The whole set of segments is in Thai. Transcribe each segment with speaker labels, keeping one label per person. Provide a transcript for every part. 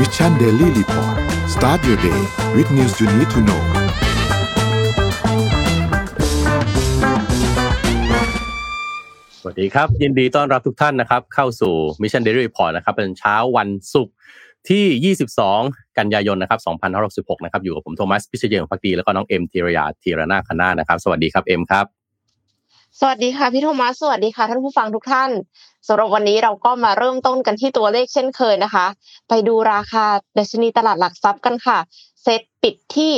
Speaker 1: Mission Daily Report start your day with news you need to know
Speaker 2: สวัสดีครับ ยินดีต้อนรับทุกท่านนะครับ เข้าสู่ Mission Daily Report นะครับ เป็นเช้าวันศุกร์ที่ 22 กันยายนนะครับ2566 นะครับ อยู่กับผมโทมัส พิเชษฐ์พักดี แล้วก็น้องเอ็มธีรยาธีรนาคณานะครับ สวัสดีครับ เอ็มครับ
Speaker 3: สวัสดีค่ะพี่โทมัสสวัสดีค่ะท่านผู้ฟังทุกท่านสำหรับวันนี้เราก็มาเริ่มต้นกันที่ตัวเลขเช่นเคยนะคะ ไปดูราคาดัชนีตลาดหลักทรัพย์กันค่ะ เซ็ตปิดที่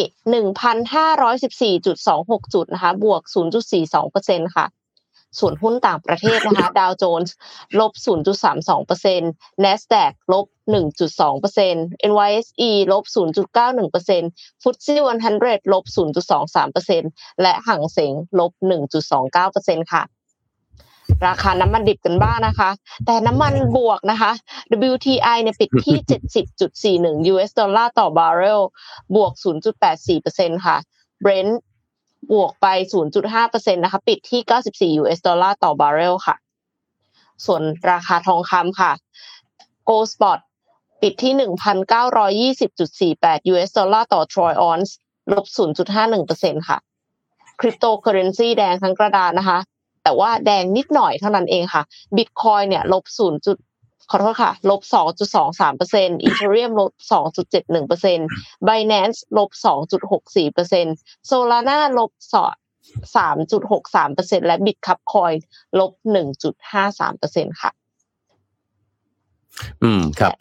Speaker 3: 1,514.26 จุดนะคะ บวก 0.42%ค่ะ ส่วนหุ้นต่างประเทศนะคะ ดาวโจนส์ลบ 0.32% NASDAQ ลบ 1.2% NYSE ลบ 0.91%ฟุตซี่100 ลบ 0.23%และห่งเสงลบ 1.29%ค่ะราคาน้ำมันดิบกันบ้างนะคะ แต่น้ำมันบวกนะคะ WTI เนี่ยปิดที่ 70.41 US ดอลลาร์ต่อบาร์เรล บวก 0.84%ค่ะ Brent บวกไป 0.5%นะคะ ปิดที่ 94 US ดอลลาร์ต่อบาร์เรลค่ะ ส่วนราคาทองคำค่ะ Gold Spot ปิดที่ 1,920.48 US ดอลลาร์ต่อทรอยออนซ์ลบ 0.51%ค่ะคริปโตเคอเรนซีแดงทั้งกระดานนะคะ แต่ว่าแดงนิดหน่อยเท่านั้นเองค่ะบิตคอยเนี่ยลบ 0. ขอโทษค่ะ ลบ 2.23%อีเทเรียมลบ 2.71% Binance ลบ 2.64% Solana ลบ3.63%และ Bitcoin ลบ 1.53%ค่ะ
Speaker 2: อืมครับ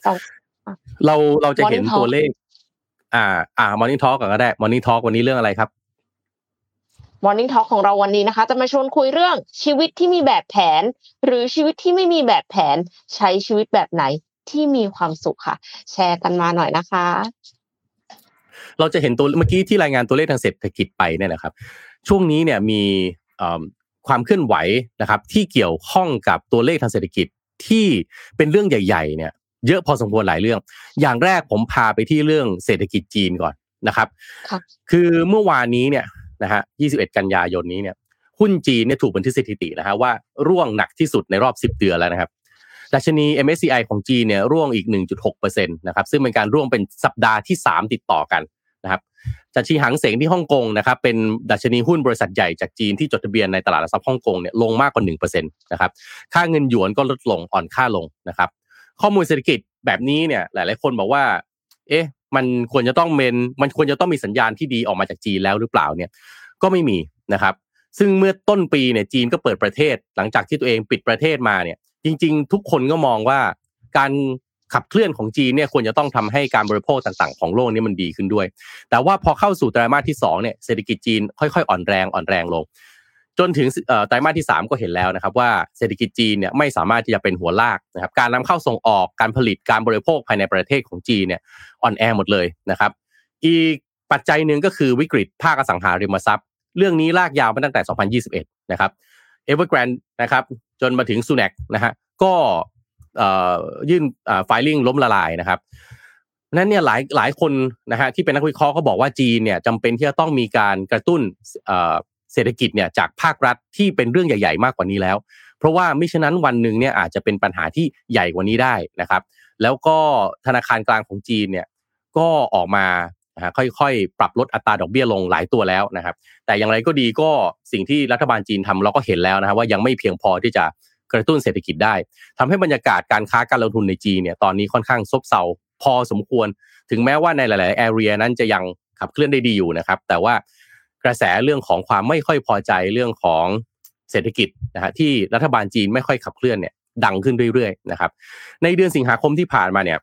Speaker 2: เราเราจะเห็นตัวเลข อ่า อ่า Morning Talk ก่อนก็ได้ Morning Talk วันนี้เรื่องอะไรครับ
Speaker 3: Morning Talk ของเราวันนี้นะคะ จะมาชวนคุยเรื่องชีวิตที่มีแบบแผน หรือชีวิตที่ไม่มีแบบแผน ใช้ชีวิตแบบไหนที่มีความสุขค่ะ แชร์กันมาหน่อยนะคะ
Speaker 2: เราจะเห็นตัวเมื่อกี้ที่รายงานตัวเลขทางเศรษฐกิจไปเนี่ยนะครับ ช่วงนี้เนี่ยมีความเคลื่อนไหวนะครับ ที่เกี่ยวข้องกับตัวเลขทางเศรษฐกิจที่เป็นเรื่องใหญ่ ๆ เนี่ย เยอะพอสมควรหลายเรื่อง อย่างแรกผมพาไปที่เรื่องเศรษฐกิจจีนก่อนนะครับ คือเมื่อวานนี้เนี่ย นะฮะ 21 กันยายนนี้เนี่ยหุ้นจีนเนี่ยถูกบันทึกสถิตินะฮะว่าร่วงหนักที่สุดในรอบ 10 เดือนแล้วนะครับดัชนี MSCI ของจีนเนี่ยร่วงอีก 1.6%นะครับซึ่งเป็นการร่วงเป็นสัปดาห์ที่ 3 ติดต่อกันนะครับดัชนีหังเสงที่ฮ่องกงนะครับเป็นดัชนีหุ้นบริษัทใหญ่จากจีนที่จดทะเบียนในตลาดหลักทรัพย์ฮ่องกงเนี่ยลงมากกว่า1%นะครับค่าเงินหยวนก็ลดลงอ่อนค่าลงนะครับข้อมูลเศรษฐกิจแบบนี้เนี่ยหลาย ๆ คนบอกว่า เอ๊ะ มันควรจะต้องเมนมันควรจะต้องมีสัญญาณที่ดีออกมาจากจีนแล้วหรือเปล่าเนี่ย ก็ไม่มีนะครับ ซึ่งเมื่อต้นปีเนี่ยจีนก็เปิดประเทศ หลังจากที่ตัวเองปิดประเทศมาเนี่ย จริง ๆ ทุกคนก็มองว่าการขับเคลื่อนของจีนเนี่ยควรจะต้องทำให้การบริโภคต่างๆ ของโลกนี้มันดีขึ้นด้วย แต่ว่าพอเข้าสู่ไตรมาสที่2เนี่ยเศรษฐกิจจีนค่อยๆ อ่อนแรงอ่อนแรงลง จนถึงไตรมาสที่ 3 ก็เห็นแล้วนะครับว่าเศรษฐกิจจีนเนี่ยไม่สามารถที่จะเป็นหัวลากนะครับการนำเข้าส่งออกการผลิตการบริโภคภายในประเทศของจีนเนี่ยอ่อนแอหมดเลยนะครับ อีกปัจจัยหนึ่งก็คือวิกฤตภาคอสังหาริมทรัพย์ เรื่องนี้ลากยาวมาตั้งแต่ 2021 นะครับ Evergrande นด์นะครับจนมาถึง s u n a c นะฮะก็ยื่นไฟลิ่งล้มละลายนะครับนั้นเนี่ยหลายหลายคนนะฮะที่เป็นนักวิเคราะห์ก็บอกว่าจีนเนี่ยจำเป็นที่จะต้องมีการกระตุ้น เศรษฐกิจเนี่ยจากภาครัฐที่เป็นเรื่องใหญ่ ๆ มากกว่านี้แล้ว เพราะว่ามิฉะนั้นวันหนึ่งเนี่ยอาจจะเป็นปัญหาที่ใหญ่กว่านี้ได้นะครับ แล้วก็ธนาคารกลางของจีนเนี่ยก็ออกมาค่อยๆ ปรับลดอัตราดอกเบี้ยลงหลายตัวแล้วนะครับ แต่อย่างไรก็ดีก็สิ่งที่รัฐบาลจีนทำเราก็เห็นแล้วนะครับว่ายังไม่เพียงพอที่จะกระตุ้นเศรษฐกิจได้ทำให้บรรยากาศการค้าการลงทุนในจีนเนี่ยตอนนี้ค่อนข้างซบเซาพอสมควร ถึงแม้ว่าในหลาย ๆ แอเรียนั้นจะยังขับเคลื่อนได้ดีอยู่นะครับ แต่ว่า กระแสเรื่องของความไม่ค่อยพอใจเรื่องของเศรษฐกิจนะฮะที่รัฐบาลจีนไม่ค่อยขับเคลื่อนเนี่ยดังขึ้นเรื่อยๆนะครับ ในเดือนสิงหาคมที่ผ่านมาเนี่ย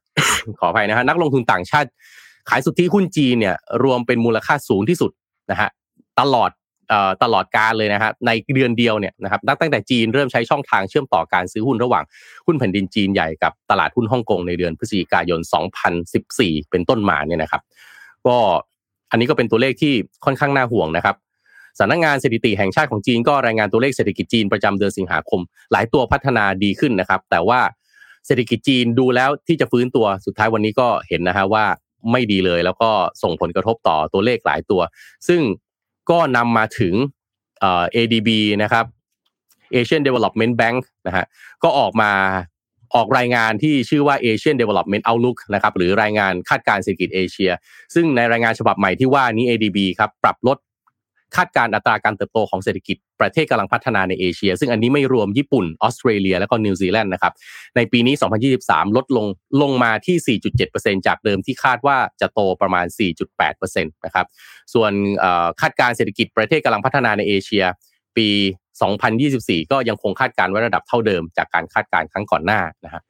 Speaker 2: ขออภัยนะฮะนักลงทุนต่างชาติ ขายสุทธิหุ้นจีนเนี่ยรวมเป็นมูลค่าสูงที่สุดนะฮะตลอดตลอดการเลยนะครับในเดือนเดียวเนี่ยนะครับตั้งแต่จีนเริ่มใช้ช่องทางเชื่อมต่อการซื้อหุ้นระหว่างหุ้นแผ่นดินจีนใหญ่กับตลาดหุ้นฮ่องกงในเดือนพฤศจิกายน 2014 เป็นต้นมาเนี่ยนะครับ ก็ อันนี้ก็เป็นตัวเลขที่ค่อนข้างน่าห่วงนะครับสำนักงงานสถิติแห่งชาติของจีนก็รายงานตัวเลขเศรษฐกิจจีนประจำเดือนสิงหาคม หลายตัวพัฒนาดีขึ้นนะครับ แต่ว่าเศรษฐกิจจีนดูแล้วที่จะฟื้นตัวสุดท้ายวันนี้ก็เห็นนะฮะว่าไม่ดีเลย แล้วก็ส่งผลกระทบต่อตัวเลขหลายตัว ซึ่งก็นำมาถึง ADB นะครับ Asian Development Bank นะฮะก็ออกมา ออกรายงานที่ชื่อว่า Asian Development Outlook นะครับหรือรายงานคาดการณ์เศรษฐกิจเอเชีย ซึ่งในรายงานฉบับใหม่ที่ว่านี้ ADB ครับปรับลดคาดการณ์อัตราการเติบโตของเศรษฐกิจประเทศกำลังพัฒนาในเอเชีย ซึ่งอันนี้ไม่รวมญี่ปุ่นออสเตรเลีย และก็นิวซีแลนด์นะครับในปีนี้ 2023 ลดลงลงมาที่ 4.7%จากเดิมที่คาดว่าจะโตประมาณ 4.8%นะครับส่วนคาดการณ์เศรษฐกิจประเทศกำลังพัฒนาในเอเชีย ปี 2024 ก็ยังคงคาดการณ์ไว้ระดับเท่าเดิมจากการคาดการณ์ครั้งก่อนหน้านะครับ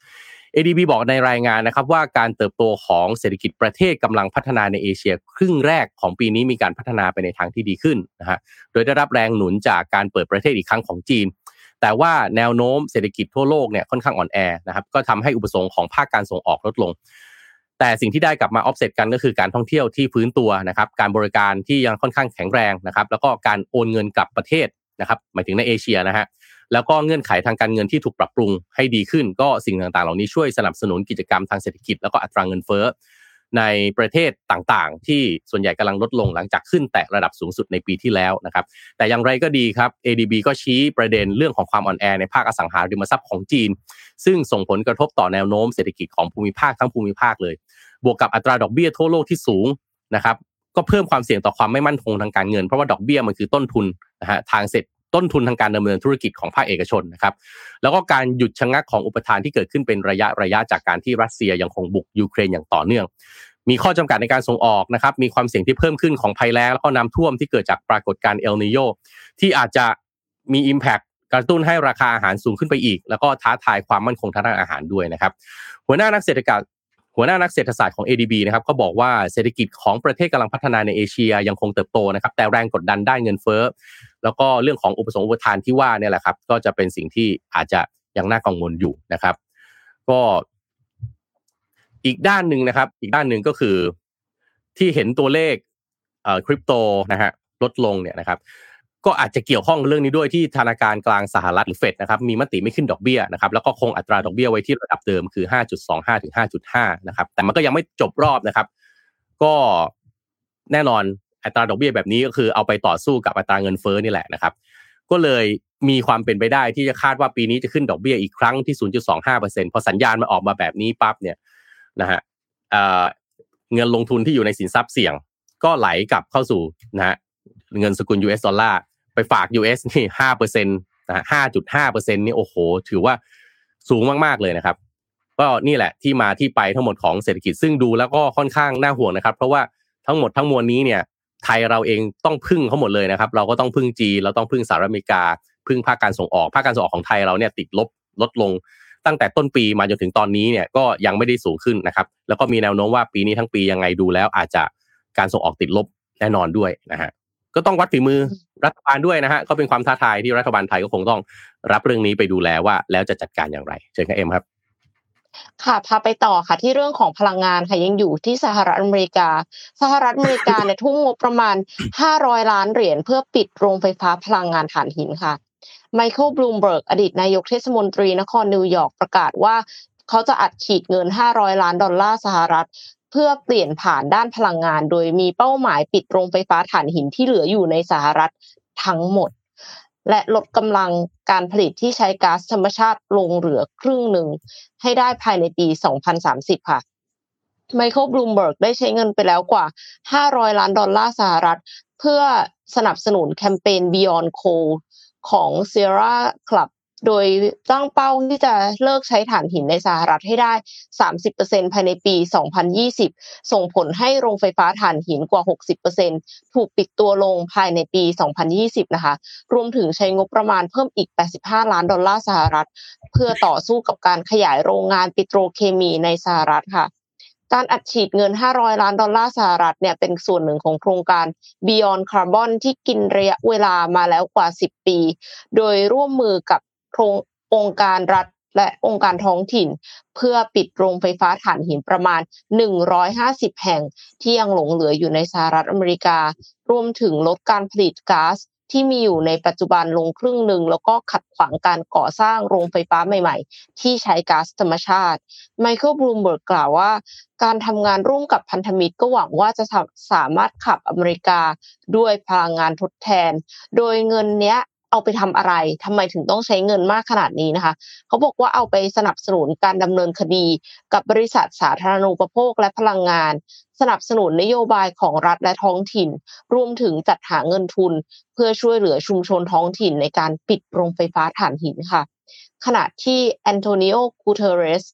Speaker 2: ADB บอกในรายงานนะครับว่าการเติบโตของเศรษฐกิจประเทศกำลังพัฒนาในเอเชีย ครึ่งแรกของปีนี้มีการพัฒนาไปในทางที่ดีขึ้นนะฮะ โดยได้รับแรงหนุนจากการเปิดประเทศอีกครั้งของจีน แต่ว่าแนวโน้มเศรษฐกิจทั่วโลกเนี่ยค่อนข้างอ่อนแอนะครับ ก็ทำให้อุปสงค์ของภาคการส่งออกลดลง แต่สิ่งที่ได้กลับมาออฟเซตกันก็คือการท่องเที่ยวที่ฟื้นตัวนะครับ การบริการที่ยังค่อนข้างแข็งแรงนะครับ แล้วก็การโอนเงินกลับประเทศ นะครับหมายถึงในเอเชียนะฮะแล้วก็เงื่อนไขทางการเงินที่ถูกปรับปรุงให้ดีขึ้น ก็สิ่งต่างๆ เหล่านี้ช่วยสนับสนุนกิจกรรมทางเศรษฐกิจแล้วก็อัตราเงินเฟ้อในประเทศต่างๆ ที่ส่วนใหญ่กำลังลดลงหลังจากขึ้นแตะระดับสูงสุดในปีที่แล้วนะครับแต่อย่างไรก็ดีครับ ADB ก็ชี้ประเด็นเรื่องของความอ่อนแอในภาคอสังหาริมทรัพย์ของจีน ซึ่งส่งผลกระทบต่อแนวโน้มเศรษฐกิจของภูมิภาคทั้งภูมิภาคเลย บวกกับอัตราดอกเบี้ยทั่วโลกที่สูงนะครับ ก็เพิ่มความเสี่ยงต่อความไม่มั่นคงทางการเงิน เพราะว่าดอกเบี้ยมันคือต้นทุนนะฮะทางเศรษต้นทุนทางการดำเนินธุรกิจของภาคเอกชนนะครับแล้วก็การหยุดชะงักของอุปทานที่เกิดขึ้นเป็นระยะระยะจากการที่รัสเซียยังคงบุกยูเครนอย่างต่อเนื่อง มีข้อจำกัดในการส่งออกนะครับมีความเสี่ยงที่เพิ่มขึ้นของภัยแล้งแล้วก็น้ำท่วมที่เกิดจากปรากฏการณ์เอลนิโยที่อาจจะมี Impact กระตุ้นให้ราคาอาหารสูงขึ้นไปอีก แล้วก็ท้าทายความมั่นคงทางด้านอาหารด้วยนะครับหัวหน้านักเศรษฐศาสตร์ หัวหน้านักเศรษฐศาสตร์ของ ADB นะครับก็บอกว่าเศรษฐกิจของประเทศกำลังพัฒนาในเอเชียยังคงเติบโตนะครับ แต่แรงกดดันด้านเงินเฟ้อแล้วก็เรื่องของอุปสงค์อุปทานที่ว่าเนี่ยแหละครับ ก็จะเป็นสิ่งที่อาจจะยังน่ากังวลอยู่นะครับ ก็อีกด้านหนึ่งนะครับ อีกด้านหนึ่งก็คือที่เห็นตัวเลขเอ่อคริปโตนะฮะลดลงเนี่ยนะครับ ก็อาจจะเกี่ยวข้องเรื่องนี้ด้วยที่ธนาคารกลางสหรัฐหรือเฟดนะครับมีมติไม่ขึ้นดอกเบี้ยนะครับแล้วก็คงอัตราดอกเบี้ยไว้ที่ระดับเดิมคือ 5.25ถึง5.5นะครับแต่มันก็ยังไม่จบรอบนะครับ ก็แน่นอนอัตราดอกเบี้ยแบบนี้ก็คือเอาไปต่อสู้กับอัตราเงินเฟ้อนี่แหละนะครับ ก็เลยมีความเป็นไปได้ที่จะคาดว่าปีนี้จะขึ้นดอกเบี้ยอีกครั้งที่ 0.25%พอสัญญาณมันออกมาแบบนี้ปั๊บเนี่ยนะฮะเงินลงทุนที่อยู่ในสินทรัพย์เสี่ยง ก็ไหลกลับเข้าสู่นะฮะเงินสกุล US ดอลลาร์ ไปฝาก US นี่ห้าเปอร์เซ็นต์นะฮะห้าจุดห้าเปอร์เซ็นต์นี่โอ้โห ถือว่าสูงมากๆเลยนะครับ ก็นี่แหละที่มาที่ไปทั้งหมดของเศรษฐกิจซึ่งดูแล้วก็ค่อนข้างน่าห่วงนะครับ เพราะว่าทั้งหมดทั้งมวลนี้เนี่ยไทยเราเองต้องพึ่งเขาหมดเลยนะครับ เราก็ต้องพึ่งจีเราต้องพึ่งสหรัฐอเมริกา พึ่งภาคการส่งออกภาคการส่งออกของไทยเราเนี่ยติดลบลดลงตั้งแต่ต้นปีมาจนถึงตอนนี้เนี่ยก็ยังไม่ได้สูงขึ้นนะครับ แล้วก็มีแนวโน้มว่าปีนี้ทั้งปียังไงดูแล้วอาจจะการส่งออกติดลบแน่นอนด้วยนะฮะก็ต้องวัดฝีมือ รัฐบาลด้วยนะฮะก็เป็นความท้าทายที่รัฐบาลไทยก็คงต้องรับเรื่องนี้ไปดูแลว่า แล้วจะจัดการอย่างไรเชิญครับเอ็มครับ
Speaker 3: ค่ะพาไปต่อค่ะที่เรื่องของพลังงานค่ะยังอยู่ที่สหรัฐอเมริกา สหรัฐอเมริกาเนี่ยทุ่มงบประมาณ 500 ล้านเหรียญเพื่อปิดโรงไฟฟ้าพลังงานถ่านหินค่ะไมเคิลบลูมเบิร์กอดีตนายกเทศมนตรีนครนิวยอร์กประกาศว่า เขาจะอัดฉีดเงิน 500 ล้านดอลลาร์สหรัฐ เพื่อเปลี่ยนผ่านด้านพลังงาน โดยมีเป้าหมายปิดโรงไฟฟ้าถ่านหินที่เหลืออยู่ในสหรัฐ ทั้งหมด และลดกำลังการผลิตที่ใช้ก๊าซธรรมชาติลงเหลือครึ่งหนึ่งให้ได้ภายในปี 2030 ค่ะไมเคิลบลูมเบิร์กได้ใช้เงินไปแล้วกว่า 500 ล้านดอลลาร์สหรัฐ เพื่อสนับสนุนแคมเปญ Beyond Coal ของ Sierra Club โดยตั้งเป้าที่จะเลิกใช้ถ่านหินในสหรัฐให้ได้ 30%ภายในปี 2020 ส่งผลให้โรงไฟฟ้าถ่านหินกว่า 60%ถูกปิดตัวลงภายในปี 2020 นะคะ รวมถึงใช้งบประมาณเพิ่มอีก 85 ล้านดอลลาร์สหรัฐ เพื่อต่อสู้กับการขยายโรงงานปิโตรเคมีในสหรัฐค่ะการอัดฉีดเงิน 500 ล้านดอลลาร์สหรัฐเนี่ยเป็นส่วนหนึ่งของโครงการ Beyond Carbon ที่กินระยะเวลามาแล้วกว่า 10 ปี โดยร่วมมือกับ องค์การรัฐและองค์การท้องถิ่น เพื่อปิดโรงไฟฟ้าถ่านหินประมาณ 150 แห่งที่ยังหลงเหลืออยู่ในสหรัฐอเมริกา รวมถึงลดการผลิตก๊าซที่มีอยู่ในปัจจุบันลงครึ่งหนึ่งแล้วก็ขัดขวางการก่อสร้างโรงไฟฟ้าใหม่ๆ ที่ใช้ก๊าซธรรมชาติ ไมเคิลบลูมเบิร์กกล่าวว่า การทำงานร่วมกับพันธมิตรก็หวังว่าจะสามารถขับอเมริกาด้วยพลังงานทดแทน โดยเงินเนี้ย เอาไปทำอะไรทำไมถึงต้องใช้เงินมากขนาดนี้นะคะ เขาบอกว่าเอาไปสนับสนุนการดำเนินคดี กับบริษัทสาธารณูปโภคและพลังงาน สนับสนุนนโยบายของรัฐและท้องถิ่น รวมถึงจัดหาเงินทุน เพื่อช่วยเหลือชุมชนท้องถิ่นในการปิดโรงไฟฟ้าถ่านหินค่ะ ขณะที่แอนโทนิโอกูเทเรส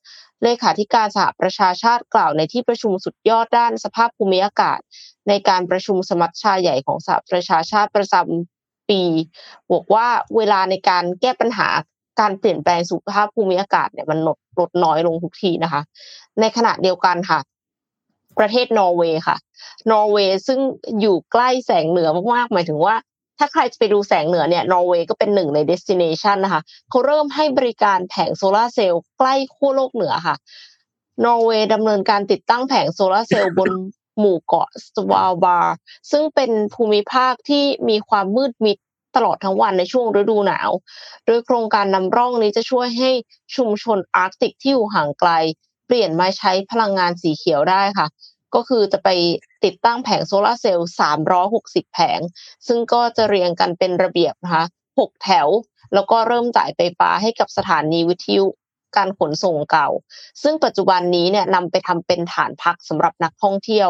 Speaker 3: เลขาธิการสหประชาชาติกล่าวในที่ประชุมสุดยอดด้านสภาพภูมิอากาศ ในการประชุมสมัชชาใหญ่ของสหประชาชาติประจำ ปีบอกว่าเวลาในการแก้ปัญหาการเปลี่ยนแปลงสุขภาพภูมิอากาศเนี่ยมันลดลดน้อยลงทุกทีนะคะ ในขณะเดียวกันค่ะ ประเทศนอร์เวย์ค่ะ นอร์เวย์ซึ่งอยู่ใกล้แสงเหนือมากๆหมายถึงว่า ถ้าใครจะไปดูแสงเหนือเนี่ยนอร์เวย์ก็เป็นหนึ่งใน destination นะคะเขาเริ่มให้บริการแผงโซลาร์เซลล์ใกล้ขั้วโลกเหนือค่ะนอร์เวย์ดำเนินการติดตั้งแผงโซลาร์เซลล์บน หมู่เกาะสวาลบาร์ซึ่งเป็นภูมิภาคที่มีความมืดมิดตลอดทั้งวันในช่วงฤดูหนาว โดยโครงการนำร่องนี้จะช่วยให้ชุมชนอาร์กติกที่อยู่ห่างไกล เปลี่ยนมาใช้พลังงานสีเขียวได้ค่ะ ก็คือจะไปติดตั้งแผงโซลาร์เซลล์ 360 แผง ซึ่งก็จะเรียงกันเป็นระเบียบนะคะ 6 แถว แล้วก็เริ่มจ่ายไฟฟ้าให้กับสถานีวิทยุ การขนส่งเก่า ซึ่งปัจจุบันนี้เนี่ยนำไปทำเป็นฐานพักสำหรับนักท่องเที่ยว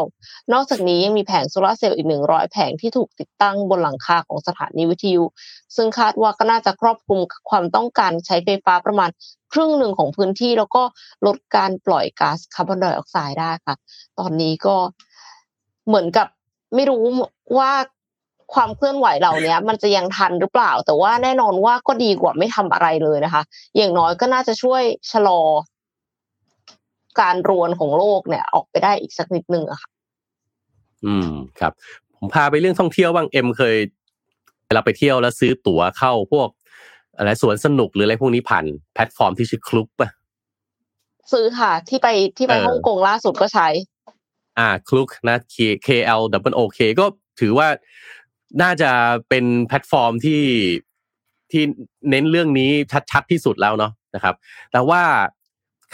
Speaker 3: นอกจากนี้ยังมีแผงโซลาร์เซลล์อีก 100 แผงที่ถูกติดตั้งบนหลังคาของสถานีวิทยุ ซึ่งคาดว่าก็น่าจะครอบคลุมความต้องการใช้ไฟฟ้าประมาณครึ่งหนึ่งของพื้นที่แล้วก็ลดการปล่อยก๊าซคาร์บอนไดออกไซด์ได้ค่ะ ตอนนี้ก็เหมือนกับไม่รู้ว่า ความเคลื่อนไหวเหล่านี้มันจะยังทันหรือเปล่า แต่ว่าแน่นอนว่าก็ดีกว่าไม่ทำอะไรเลยนะคะ อย่างน้อยก็น่าจะช่วยชะลอ การรวนของโลกเนี่ย ออกไปได้อีกสักนิดนึงอะค่ะ
Speaker 2: อืมครับ ผมพาไปเรื่องท่องเที่ยวบ้างเอ็มเคยเวลาไปเที่ยวแล้วซื้อตั๋วเข้าพวกอะไรสวนสนุกหรืออะไรพวกนี้ผ่านแพลตฟอร์มที่ชื่อ Klook ป่ะ
Speaker 3: ซื้อค่ะ ที่ไปที่ไป
Speaker 2: เออ
Speaker 3: ฮ่องกงล่าสุดก็ใช้
Speaker 2: อ่า Klook นะ K K L W O K ก็ถือว่า น่าจะเป็นแพลตฟอร์มที่ที่เน้นเรื่องนี้ชัดๆที่สุดแล้วเนาะนะครับ แต่ว่า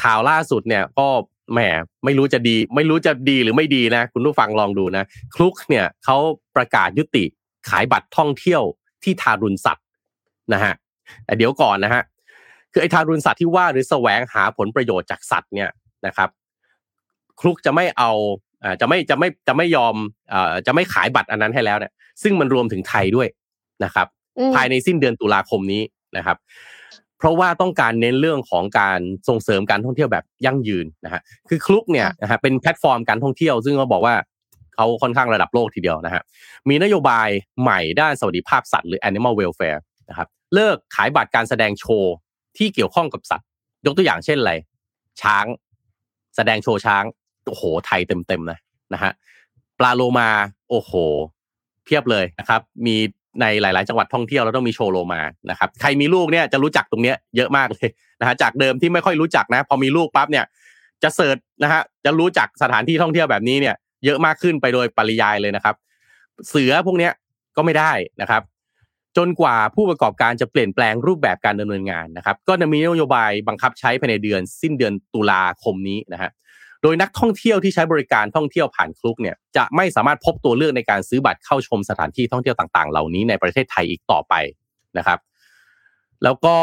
Speaker 2: ข่าวล่าสุดเนี่ยก็แหมไม่รู้จะดี ไม่รู้จะดีหรือไม่ดีนะ คุณผู้ฟังลองดูนะ Klook เนี่ยเขาประกาศยุติขายบัตรท่องเที่ยวที่ทารุณสัตว์นะฮะแต่เดี๋ยวก่อนนะฮะคือไอ้ทารุณสัตว์ที่ว่าหรือแสวงหาผลประโยชน์จากสัตว์เนี่ยนะครับคลุกจะไม่เอาอ่า จะไม่จะไม่จะไม่ยอมอ่าจะไม่ขายบัตรอันนั้นให้แล้วเนี่ยซึ่งมันรวมถึงไทยด้วยนะครับ
Speaker 3: อืม
Speaker 2: ภายในสิ้นเดือนตุลาคมนี้นะครับ เพราะว่าต้องการเน้นเรื่องของการส่งเสริมการท่องเที่ยวแบบยั่งยืนนะฮะคือคลุกเนี่ยนะฮะเป็นแพลตฟอร์มการท่องเที่ยว ซึ่งเขาบอกว่าเขาค่อนข้างระดับโลกทีเดียวนะฮะมีนโยบายใหม่ด้านสวัสดิภาพสัตว์หรือ animal welfare นะครับเลิกขายบัตรการแสดงโชว์ที่เกี่ยวข้องกับสัตว์ ยกตัวอย่างเช่นอะไรช้าง แสดงโชว์ช้าง โอ้โหไทยเต็มๆนะนะฮะปลาโลมาโอ้โห เพียบเลยนะครับ มีในหลาย ๆ จังหวัดท่องเที่ยวเราต้องมีโชว์โลมานะครับใครมีลูกเนี่ยจะรู้จักตรงเนี้ยเยอะมากเลยนะฮะจากเดิมที่ไม่ค่อยรู้จักนะ พอมีลูกปั๊บเนี่ย จะเสิร์ชนะฮะจะรู้จักสถานที่ท่องเที่ยวแบบนี้เนี่ย เยอะมากขึ้นไปโดยปริยายเลยนะครับ เสือพวกเนี้ยก็ไม่ได้นะครับ จนกว่าผู้ประกอบการจะเปลี่ยนแปลงรูปแบบการดำเนินงานนะครับ ก็จะมีนโยบายบังคับใช้ภายในเดือน สิ้นเดือนตุลาคมนี้นะฮะ โดยนักท่องเที่ยวที่ใช้บริการท่องเที่ยวผ่านคลุกเนี่ยจะไม่สามารถพบตัวเลือกในการซื้อบัตรเข้าชมสถานที่ท่องเที่ยวต่างๆ เหล่านี้ในประเทศไทยอีกต่อไปนะครับ แล้วก็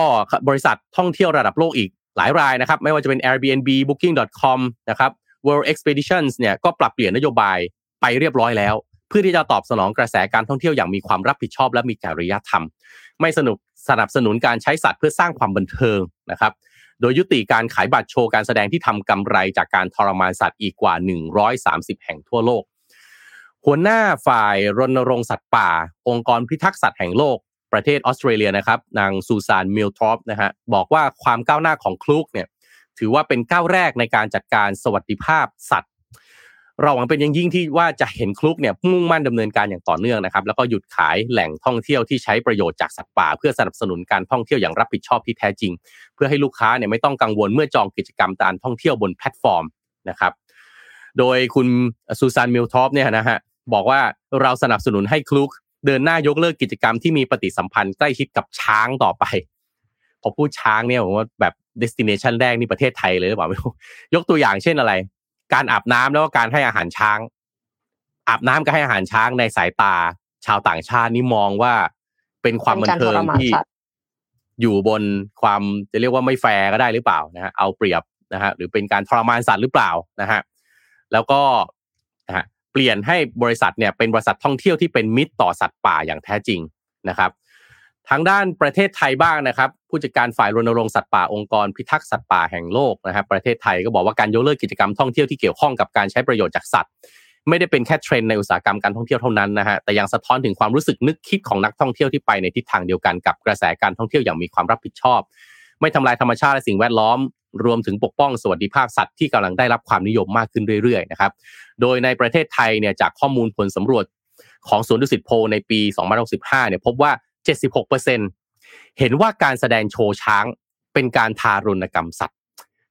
Speaker 2: บริษัทท่องเที่ยวระดับโลกอีกหลายรายนะครับ ไม่ว่าจะเป็น Airbnb Booking.com นะครับ World Expeditions เนี่ยก็ปรับเปลี่ยนนโยบายไปเรียบร้อยแล้ว เพื่อที่จะตอบสนองกระแสการท่องเที่ยวอย่างมีความรับผิดชอบและมีจริยธรรม ไม่สนุกสนับสนุนการใช้สัตว์เพื่อสร้างความบันเทิงนะครับ โดยยุติการขายบัตรโชว์การแสดงที่ทำกำไรจากการทรมานสัตว์อีกกว่า 130 แห่งทั่วโลก หัวหน้าฝ่ายรณรงค์สัตว์ป่า องค์กรพิทักษ์สัตว์แห่งโลกประเทศออสเตรเลียนะครับนางซูซานมิลทรอปนะฮะบอกว่าความก้าวหน้าของ Klook เนี่ยถือว่าเป็นก้าวแรกในการจัดการสวัสดิภาพสัตว์ เราหวังเป็นอย่างยิ่งที่ว่าจะเห็น Klook เนี่ยมุ่งมั่นดำเนินการอย่างต่อเนื่องนะครับแล้วก็หยุดขายแหล่งท่องเที่ยวที่ใช้ประโยชน์จากสัตว์ป่า เพื่อสนับสนุนการท่องเที่ยวอย่างรับผิดชอบที่แท้จริง เพื่อให้ลูกค้าเนี่ยไม่ต้องกังวลเมื่อจองกิจกรรมการท่องเที่ยวบนแพลตฟอร์มนะครับโดยคุณซูซานมิลท็อปเนี่ยนะฮะบอกว่าเราสนับสนุนให้ Klook เดินหน้ายกเลิกกิจกรรมที่มีปฏิสัมพันธ์ใกล้ชิดกับช้างต่อไปพอพูดช้างเนี่ยผมว่าแบบ destination แรกนี่ประเทศไทยเลยหรือเปล่าไม่รู้ยกตัวอย่างเช่นอะไร การอาบน้ำแล้วก็การให้อาหารช้าง อาบน้ำกับให้อาหารช้างในสายตา ชาวต่างชาตินี่มองว่าเป็นความบันเทิงที่อยู่บนความจะเรียกว่าไม่แฟร์ก็ได้หรือเปล่านะฮะเอาเปรียบนะฮะหรือเป็นการทรมานสัตว์หรือเปล่านะฮะแล้วก็นะฮะเปลี่ยนให้บริษัทเนี่ยเป็นบริษัทท่องเที่ยวที่เป็นมิตรต่อสัตว์ป่าอย่างแท้จริงนะครับ ทางด้านประเทศไทยบ้างนะครับ ผู้จัดการฝ่ายรณรงค์สัตว์ป่าองค์กรพิทักษ์สัตว์ป่าแห่งโลกนะครับประเทศไทยก็บอกว่าการยกเลิกกิจกรรมท่องเที่ยวที่เกี่ยวข้องกับการใช้ประโยชน์จากสัตว์ ไม่ได้เป็นแค่เทรนด์ในอุตสาหกรรมการท่องเที่ยวเท่านั้นนะฮะแต่ยังสะท้อนถึงความรู้สึกนึกคิดของนักท่องเที่ยวที่ไปในทิศทางเดียวกันกับกระแสการท่องเที่ยวอย่างมีความรับผิดชอบ ไม่ทำลายธรรมชาติและสิ่งแวดล้อม รวมถึงปกป้องสวัสดิภาพสัตว์ที่กำลังได้รับความนิยมมากขึ้นเรื่อยๆนะครับโดยในประเทศไทยเนี่ยจากข้อมูลผลสำรวจของสวนดุสิตโพลในปี 2065 เนี่ยพบว่า 76%เห็นว่าการแสดงโชว์ช้างเป็นการทารุณกรรมสัตว์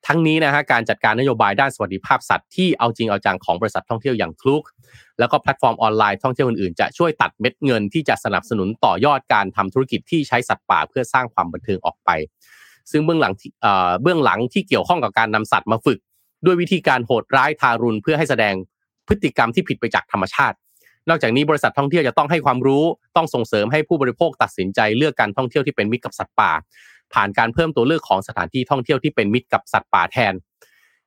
Speaker 2: ทั้งนี้นะฮะการจัดการนโยบายด้านสวัสดิภาพสัตว์ที่เอาจริงเอาจังของบริษัทท่องเที่ยวอย่าง Klook แล้วก็แพลตฟอร์มออนไลน์ท่องเที่ยวอื่นๆ จะช่วยตัดเม็ดเงินที่จะสนับสนุนต่อยอดการทำธุรกิจที่ใช้สัตว์ป่าเพื่อสร้างความบันเทิงออกไป ซึ่งเบื้องหลังที่เบื้องหลังที่เกี่ยวข้องกับการนำสัตว์มาฝึก ด้วยวิธีการโหดร้ายทารุณเพื่อให้แสดงพฤติกรรมที่ผิดไปจากธรรมชาติ นอกจากนี้บริษัทท่องเที่ยวจะต้องให้ความรู้ต้องส่งเสริมให้ผู้บริโภคตัดสินใจเลือกการท่องเที่ยวที่เป็นมิตรกับสัตว์ป่า ผ่านการเพิ่มตัวเลือกของสถานที่ท่องเที่ยวที่เป็นมิตรกับสัตว์ป่าแทน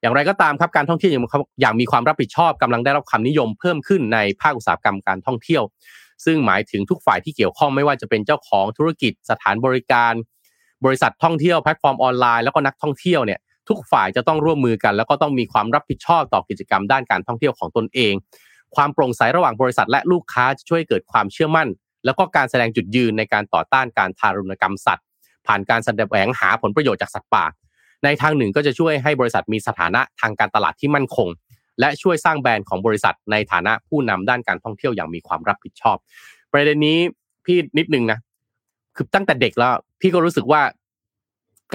Speaker 2: อย่างไรก็ตามครับการท่องเที่ยวอย่างมีความรับผิดชอบกำลังได้รับความนิยมเพิ่มขึ้นในภาคอุตสาหกรรมการท่องเที่ยว ซึ่งหมายถึงทุกฝ่ายที่เกี่ยวข้องไม่ว่าจะเป็นเจ้าของธุรกิจสถานบริการ บริษัทท่องเที่ยวแพลตฟอร์มออนไลน์แล้วก็นักท่องเที่ยวเนี่ยทุกฝ่ายจะต้องร่วมมือกัน แล้วก็ต้องมีความรับผิดชอบต่อกิจกรรมด้านการท่องเที่ยวของตนเอง ความโปร่งใสระหว่างบริษัทและลูกค้าจะช่วยเกิดความเชื่อมั่น แล้วก็การแสดงจุดยืนในการต่อต้านการทารุณกรรมสัตว์ ผ่านการแสดงหาผลประโยชน์จากสัตว์ป่า ในทางหนึ่งก็จะช่วยให้บริษัทมีสถานะทางการตลาดที่มั่นคง และช่วยสร้างแบรนด์ของบริษัทในฐานะผู้นำด้านการท่องเที่ยวอย่างมีความรับผิดชอบ ประเด็นนี้พี่นิดนึงนะคือตั้งแต่เด็กแล้วพี่ก็รู้สึกว่า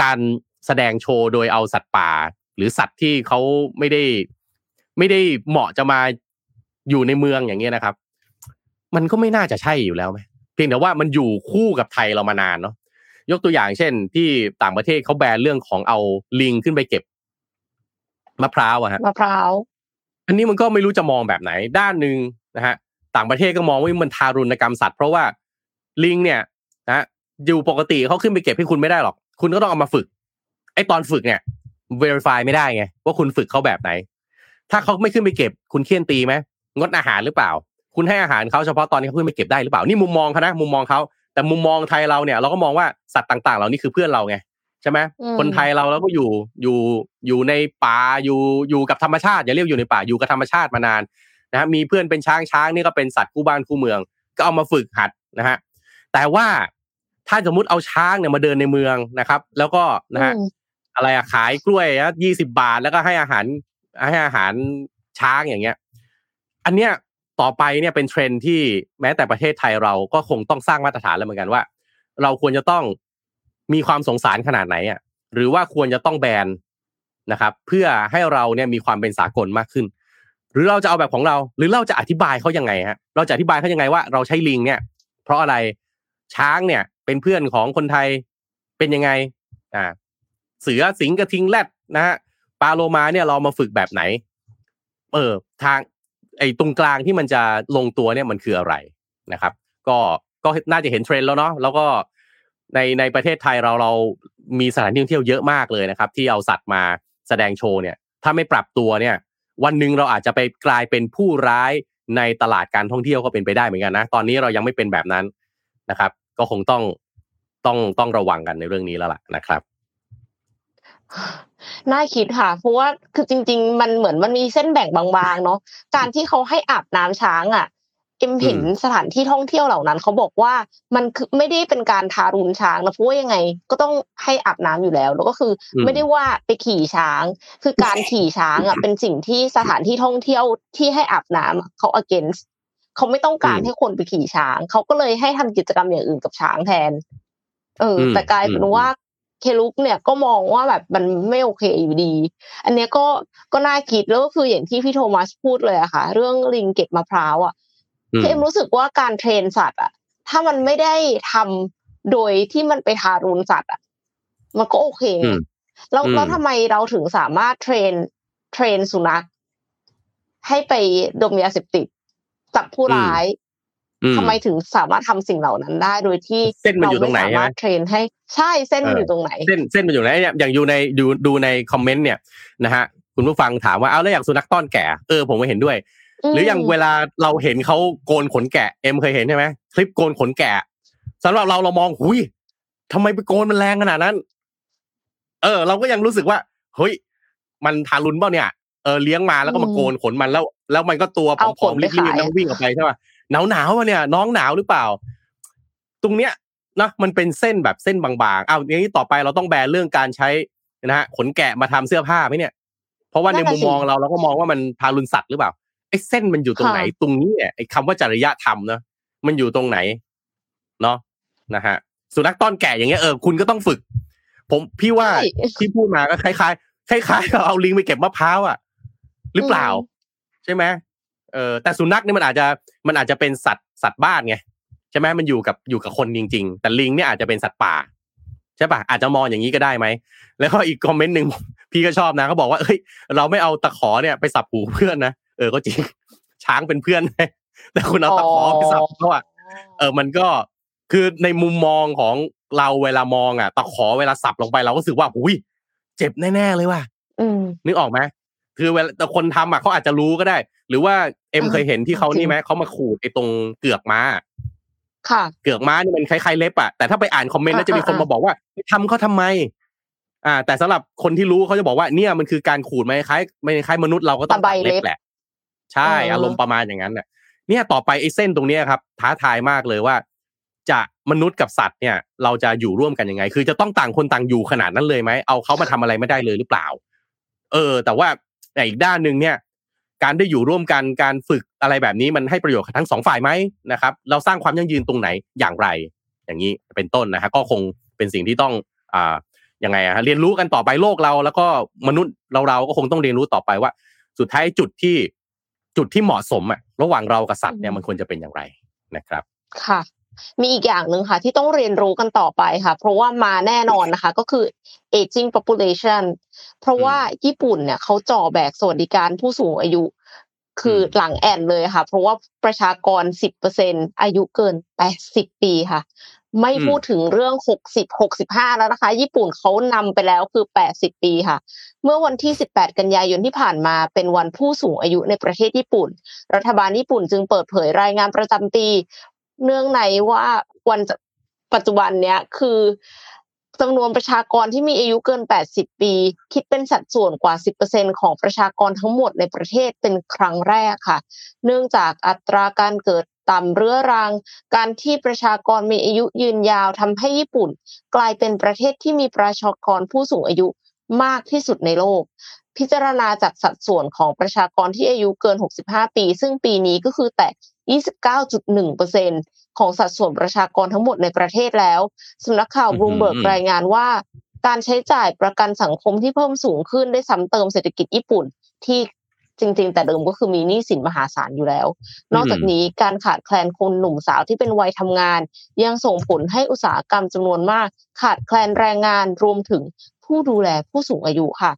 Speaker 2: การแสดงโชว์โดยเอาสัตว์ป่า หรือสัตว์ที่เขาไม่ได้ ไม่ได้เหมาะจะมา อยู่ในเมืองอย่างเงี้ยนะครับ มันก็ไม่น่าจะใช่อยู่แล้วไหมเพียงแต่ว่ามันอยู่คู่กับไทยเรามานานเนาะยกตัวอย่างเช่น ที่ต่างประเทศเขาแบนเรื่องของเอาลิงขึ้นไปเก็บมะพร้าวอะฮะ
Speaker 3: มะพร้าว
Speaker 2: อันนี้มันก็ไม่รู้จะมองแบบไหน ด้านหนึ่งนะฮะ ต่างประเทศก็มองว่ามันทารุณกรรมสัตว์ เพราะว่าลิงเนี่ยนะอยู่ปกติเขาขึ้นไปเก็บให้คุณไม่ได้หรอก คุณก็ต้องเอามาฝึก ไอ้ตอนฝึกเนี่ย verify ไม่ได้ไงว่าคุณฝึกเขาแบบไหน ถ้าเขาไม่ขึ้นไปเก็บ คุณเคี่ยนตีไหม งดอาหารหรือเปล่า คุณให้อาหารเขาเฉพาะตอนที่เขาขึ้นไปเก็บได้หรือเปล่านี่มุมมองเขานะมุมมองเขาแต่มุมมองไทยเราเนี่ยเราก็มองว่าสัตว์ต่างๆ เหล่านี้คือเพื่อนเราไงใช่ไหมคนไทยเราแล้วก็อยู่อยู่อยู่ในป่าอยู่อยู่กับธรรมชาติอย่าเรียกอยู่ในป่าอยู่กับธรรมชาติมานานนะฮะมีเพื่อนเป็นช้างช้างนี่ก็เป็นสัตว์คู่บ้านคู่เมือง ก็เอามาฝึกหัดนะฮะแต่ว่าถ้าสมมุติเอาช้างเนี่ยมาเดินในเมืองนะครับ แล้วก็นะฮะอะไรอะขายกล้วยนะยี่สิบาทแล้วก็ให้อาหารให้อาหารช้างอย่างเงี้ย อันเนี้ยต่อไปเนี่ยเป็นเทรนที่แม้แต่ประเทศไทยเราก็คงต้องสร้างมาตรฐานแล้วเหมือนกันว่า เราควรจะต้องมีความสงสารขนาดไหนอะหรือว่าควรจะต้องแบนนะครับ เพื่อให้เราเนี่ยมีความเป็นสากลมากขึ้น หรือเราจะเอาแบบของเรา หรือเราจะอธิบายเขายังไงฮะเราจะอธิบายเขายังไงว่า เราใช้ลิงเนี่ย เพราะอะไรช้างเนี่ย เป็นเพื่อนของคนไทยเป็นยังไงอ่าเสือสิงกระทิงแรดนะฮะปลาโลมาเนี่ยเรามาฝึกแบบไหน เออทาง ไอ้ตรงกลางที่มันจะลงตัวเนี่ยมันคืออะไรนะครับ ก็ก็น่าจะเห็นเทรนด์แล้วเนาะแล้วก็ในในประเทศไทยเราเรามีสถานที่ท่องเที่ยวเยอะมากเลยนะครับ ที่เอาสัตว์มาแสดงโชว์เนี่ย ถ้าไม่ปรับตัวเนี่ย วันหนึ่งเราอาจจะไปกลายเป็นผู้ร้ายในตลาดการท่องเที่ยวก็เป็นไปได้เหมือนกันนะ ตอนนี้เรายังไม่เป็นแบบนั้นนะครับ ก็คงต้องต้องต้องระวังกันในเรื่องนี้แล้วล่ะนะครับ
Speaker 3: น่าคิดค่ะ เพราะว่าคือจริง ๆ มันเหมือนมันมีเส้นแบ่งบางๆ เนาะการที่เขาให้อาบน้ำช้างอะเอ็มเห็นสถานที่ท่องเที่ยวเหล่านั้นเขาบอกว่ามันคือไม่ได้เป็นการทารุณช้างนะเพราะว่ายังไง ก็ต้องให้อาบน้ำอยู่แล้ว แล้วก็คือไม่ได้ว่าไปขี่ช้าง คือการขี่ช้างอะเป็นสิ่งที่สถานที่ท่องเที่ยวที่ให้อาบน้ำเขา against เขาไม่ต้องการให้คนไปขี่ช้าง เขาก็เลยให้ทำกิจกรรมอย่างอื่นกับช้างแทน เออ แต่กลายเป็นว่า Klook เนี่ยก็มองว่าแบบมันไม่โอเคอยู่ดี อันเนี้ยก็ก็น่าคิดแล้วก็คืออย่างที่พี่โทมัสพูดเลยอะค่ะ เรื่องลิงเก็บมะพร้าวอะคือเอ็มรู้สึกว่าการ train สัตว์อะถ้ามันไม่ได้ทำโดยที่มันไปทารุณสัตว์อะมันก็โอเคแล้วแล้วทำไมเราถึงสามารถ train train สุนัขให้ไปดมยาเสพติดจับผู้ร้าย
Speaker 2: อืม
Speaker 3: ทำไมถึงสามารถทำสิ่งเหล่านั้นได้ โดยที่
Speaker 2: เส้นมันอยู่ตรงไหน
Speaker 3: เาม่สามารถ
Speaker 2: ใช่ไหม
Speaker 3: train ให้ใช่เส้นมัน
Speaker 2: เออ
Speaker 3: อ
Speaker 2: อ
Speaker 3: ยู่ตรงไหน
Speaker 2: เส้นเส้นมันอยู่ไหนเนี่ยอย่างอยู่ในดูดูในคอมเมนต์เนี่ยนะฮะคุณผู้ฟังถามว่าเอาแล้วอย่างสุนัขต้อนแก่เออผมก็เห็นด้วย หรืออย่างเวลาเราเห็นเขาโกนขนแกะเอ็มเคยเห็นใช่ไหมคลิปโกนขนแกะสำหรับเราเรามองหุยทำไมไปโกนมันแรงขนาดนั้น เออ เราก็ยังรู้สึกว่าเฮ้ยมันทารุณเปล่าเนี่ยเออเลี้ยงมาแล้วก็มาโกนขนมันแล้ว แล้วมันก็ตัวผ
Speaker 3: เอาข
Speaker 2: อนม
Speaker 3: ไป
Speaker 2: ๆรีบ
Speaker 3: ขาย
Speaker 2: ๆแล้ววิ่งออกไปใช่ป่ะ หนาวหนาวๆวะเนี่ย น้องหนาวหรือเปล่า ตรงเนี้ยนะมันเป็นเส้นแบบเส้นบางๆเอาอย่างนี้ต่อไปเราต้องแบนเรื่องการใช้นะฮะขนแกะมาทำเสื้อผ้าไหมเนี่ย เพราะว่าใน
Speaker 3: นั่นน่ะ
Speaker 2: มุมมอง
Speaker 3: สิ
Speaker 2: เราเราก็มองว่ามันทารุณสัตว์หรือเปล่าไอ้เส้นมันอยู่ตรงไหน
Speaker 3: ค่ะ
Speaker 2: ตรงนี้เนี่ยไอ้คำว่าจริยธรรมเนอะมันอยู่ตรงไหนเนาะนะฮะสุนัขต้อนแก่อย่างเงี้ยเออคุณก็ต้องฝึก ผมพี่ว่า
Speaker 3: ใช่
Speaker 2: ที่พูดมาก็คล้ายๆคล้ายๆกับเอาลิงไปเก็บมะพร้าวอะ หรือเปล่า
Speaker 3: อืม
Speaker 2: ใช่ไหม เออแต่สุนัขนี่มันอาจจะมันอาจจะเป็นสัตว์สัตว์บ้านไงใช่ไหมมันอยู่กับอยู่กับคนจริง ๆ แต่ลิงเนี่ยอาจจะเป็นสัตว์ป่าใช่ปะอาจจะมองอย่างนี้ก็ได้ไหมแล้วก็อีกคอมเมนต์หนึ่งพี่ก็ชอบนะเขาบอกว่าเอ้ย เราไม่เอาตะขอเนี่ยไปสับหูเพื่อนนะเออก็จริงช้างเป็นเพื่อนแต่คุณเอาตะขอไปสับเขาอะเออมันก็คือในมุมมองของเราเวลามองอะตะขอเวลาสับลงไปเราก็รู้สึกว่าหุยเจ็บแน่ๆเลยว่ะ
Speaker 3: อืม
Speaker 2: นึกออกไหม คือเวลาแต่คนทำอะเขาอาจจะรู้ก็ได้ หรือว่าเอ็ม
Speaker 3: เออ
Speaker 2: เคยเห็นที่เขา
Speaker 3: จริง
Speaker 2: นี่ไหมเขามาขูดไอ้ตรงเกือกม้า
Speaker 3: ค่ะ
Speaker 2: เกือกม้านี่มันคล้ายๆเล็บอะแต่ถ้าไปอ่านคอมเมนต์แล้วจะมีคน
Speaker 3: อ่าๆ
Speaker 2: มาบอกว่าไปทำเขาทำไม อ่า แต่สำหรับคนที่รู้เขาจะบอกว่าเนี่ยมันคือการขูดไม่คล้ายไม่คล้ายมนุษย์เราก็ต้อง
Speaker 3: ตะไบ
Speaker 2: ตัดเล็
Speaker 3: เล็
Speaker 2: บบแหละ ใช่
Speaker 3: เอออ
Speaker 2: อารมณ์ประมาณอย่างนั้นน่ะ เนี่ยต่อไปไอ้เส้นตรงเนี้ยครับ ท้าทายมากเลยว่า จะมนุษย์กับสัตว์เนี่ย เราจะอยู่ร่วมกันยังไง คือจะต้องต่างคนต่างอยู่ขนาดนั้นเลยไหมเอาเขามาทำอะไรไม่ได้เลยหรือเปล่า เออ แต่ว่า แต่อีกด้านหนึ่งเนี่ยการได้อยู่ร่วมกันการฝึกอะไรแบบนี้มันให้ประโยชน์กับทั้งสองฝ่ายไหมนะครับเราสร้างความยั่งยืนตรงไหนอย่างไร อย่างนี้เป็นต้นนะฮะก็คงเป็นสิ่งที่ต้องอ่ายังไงฮะเรียนรู้กันต่อไปโลกเรา แล้วก็มนุษย์เราเราก็คงต้องเรียนรู้ต่อไปว่า สุดท้ายจุดที่จุดที่เหมาะสมอะระหว่างเรากับสัตว์เนี่ย
Speaker 3: มั
Speaker 2: นควรจะเป็นอย่างไรนะครับ
Speaker 3: ค่ะ มีอีกอย่างหนึ่งค่ะ ที่ต้องเรียนรู้กันต่อไปค่ะ เพราะว่ามาแน่นอนนะคะ ก็คือ aging population เพราะว่าญี่ปุ่นเนี่ยเขาจ่อแบกสวัสดิการผู้สูงอายุ คืออ
Speaker 2: ม
Speaker 3: หลังแอนเลยค่ะ เพราะว่าประชากร10%อายุเกิน80ปีค่ะ ไม่พูดถึงเรื่อง60 65แล้วนะคะ ญี่ปุ่นเขานำไปแล้วคือ80ปีค่ะ เมื่อวันที่18กันยายนที่ผ่านมาเป็นวันผู้สูงอายุในประเทศญี่ปุ่น รัฐบาลญี่ปุ่นจึงเปิดเผยรายงานประจำปี เนื่องในว่าวันปัจจุบันเนี้ยคือจำนวนประชากรที่มีอายุเกิน 80 ปี คิดเป็นสัดส่วนกว่า 10%ของประชากรทั้งหมดในประเทศเป็นครั้งแรกค่ะ เนื่องจากอัตราการเกิดต่ำเรื้อรัง การที่ประชากรมีอายุยืนยาวทำให้ญี่ปุ่น กลายเป็นประเทศที่มีประชากรผู้สูงอายุมากที่สุดในโลก พิจารณาจากสัดส่วนของประชากรที่อายุเกิน 65 ปี ซึ่งปีนี้ก็คือแต่ 29.1%ของสัดส่วนประชากรทั้งหมดในประเทศแล้วสำนักข่าว
Speaker 2: อืม
Speaker 3: บลูมเบิร์ก
Speaker 2: อืม
Speaker 3: รายงานว่า การใช้จ่ายประกันสังคมที่เพิ่มสูงขึ้นได้ซ้ำเติมเศรษฐกิจญี่ปุ่นที่จริง ๆ แต่เดิมก็คือมีหนี้สินมหาศาลอยู่แล้ว นอกจากนี้การขาดแคลนคนหนุ่มสาวที่เป็นวัยทำงาน ยังส่งผลให้อุตสาหกรรมจำนวนมาก ขาดแคลนแรงงานรวมถึงผู้ดูแลผู้สูงอายุค่ะ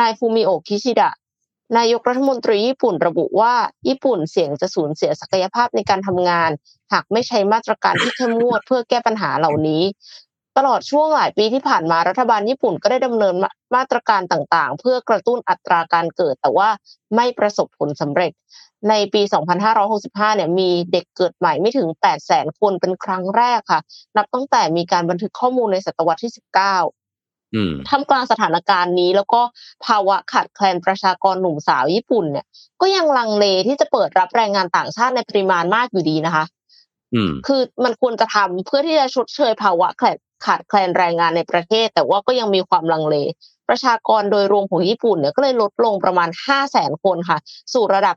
Speaker 3: นายฟูมิโอะคิชิดะ นายกรัฐมนตรีญี่ปุ่นระบุว่า ญี่ปุ่นเสี่ยงจะสูญเสียศักยภาพในการทำงาน หากไม่ใช้มาตรการที่เข้มงวดเพื่อแก้ปัญหาเหล่านี้ ตลอดช่วงหลายปีที่ผ่านมารัฐบาลญี่ปุ่นก็ได้ดำเนินมาตรการต่างๆ เพื่อกระตุ้นอัตราการเกิด แต่ว่าไม่ประสบผลสำเร็จ ในปี 2565 เนี่ยมีเด็กเกิดใหม่ไม่ถึง 800,000 คนเป็นครั้งแรกค่ะ นับตั้งแต่มีการบันทึกข้อมูลในศตวรรษที่ 19 ท่ามกลางสถานการณ์นี้ แล้วก็ภาวะขาดแคลนประชากรหนุ่มสาวญี่ปุ่นเนี่ย ก็ยังลังเลที่จะเปิดรับแรงงานต่างชาติในปริมาณมากอยู่ดีนะคะ
Speaker 2: อืม
Speaker 3: คือมันควรจะทำเพื่อที่จะชดเชยภาวะขาดขาดแคลนแรงงานในประเทศ แต่ว่าก็ยังมีความลังเล ประชากรโดยรวมของญี่ปุ่นเนี่ยก็เลยลดลงประมาณ 5 0 0แสนคนค่ะ สู่ระดับ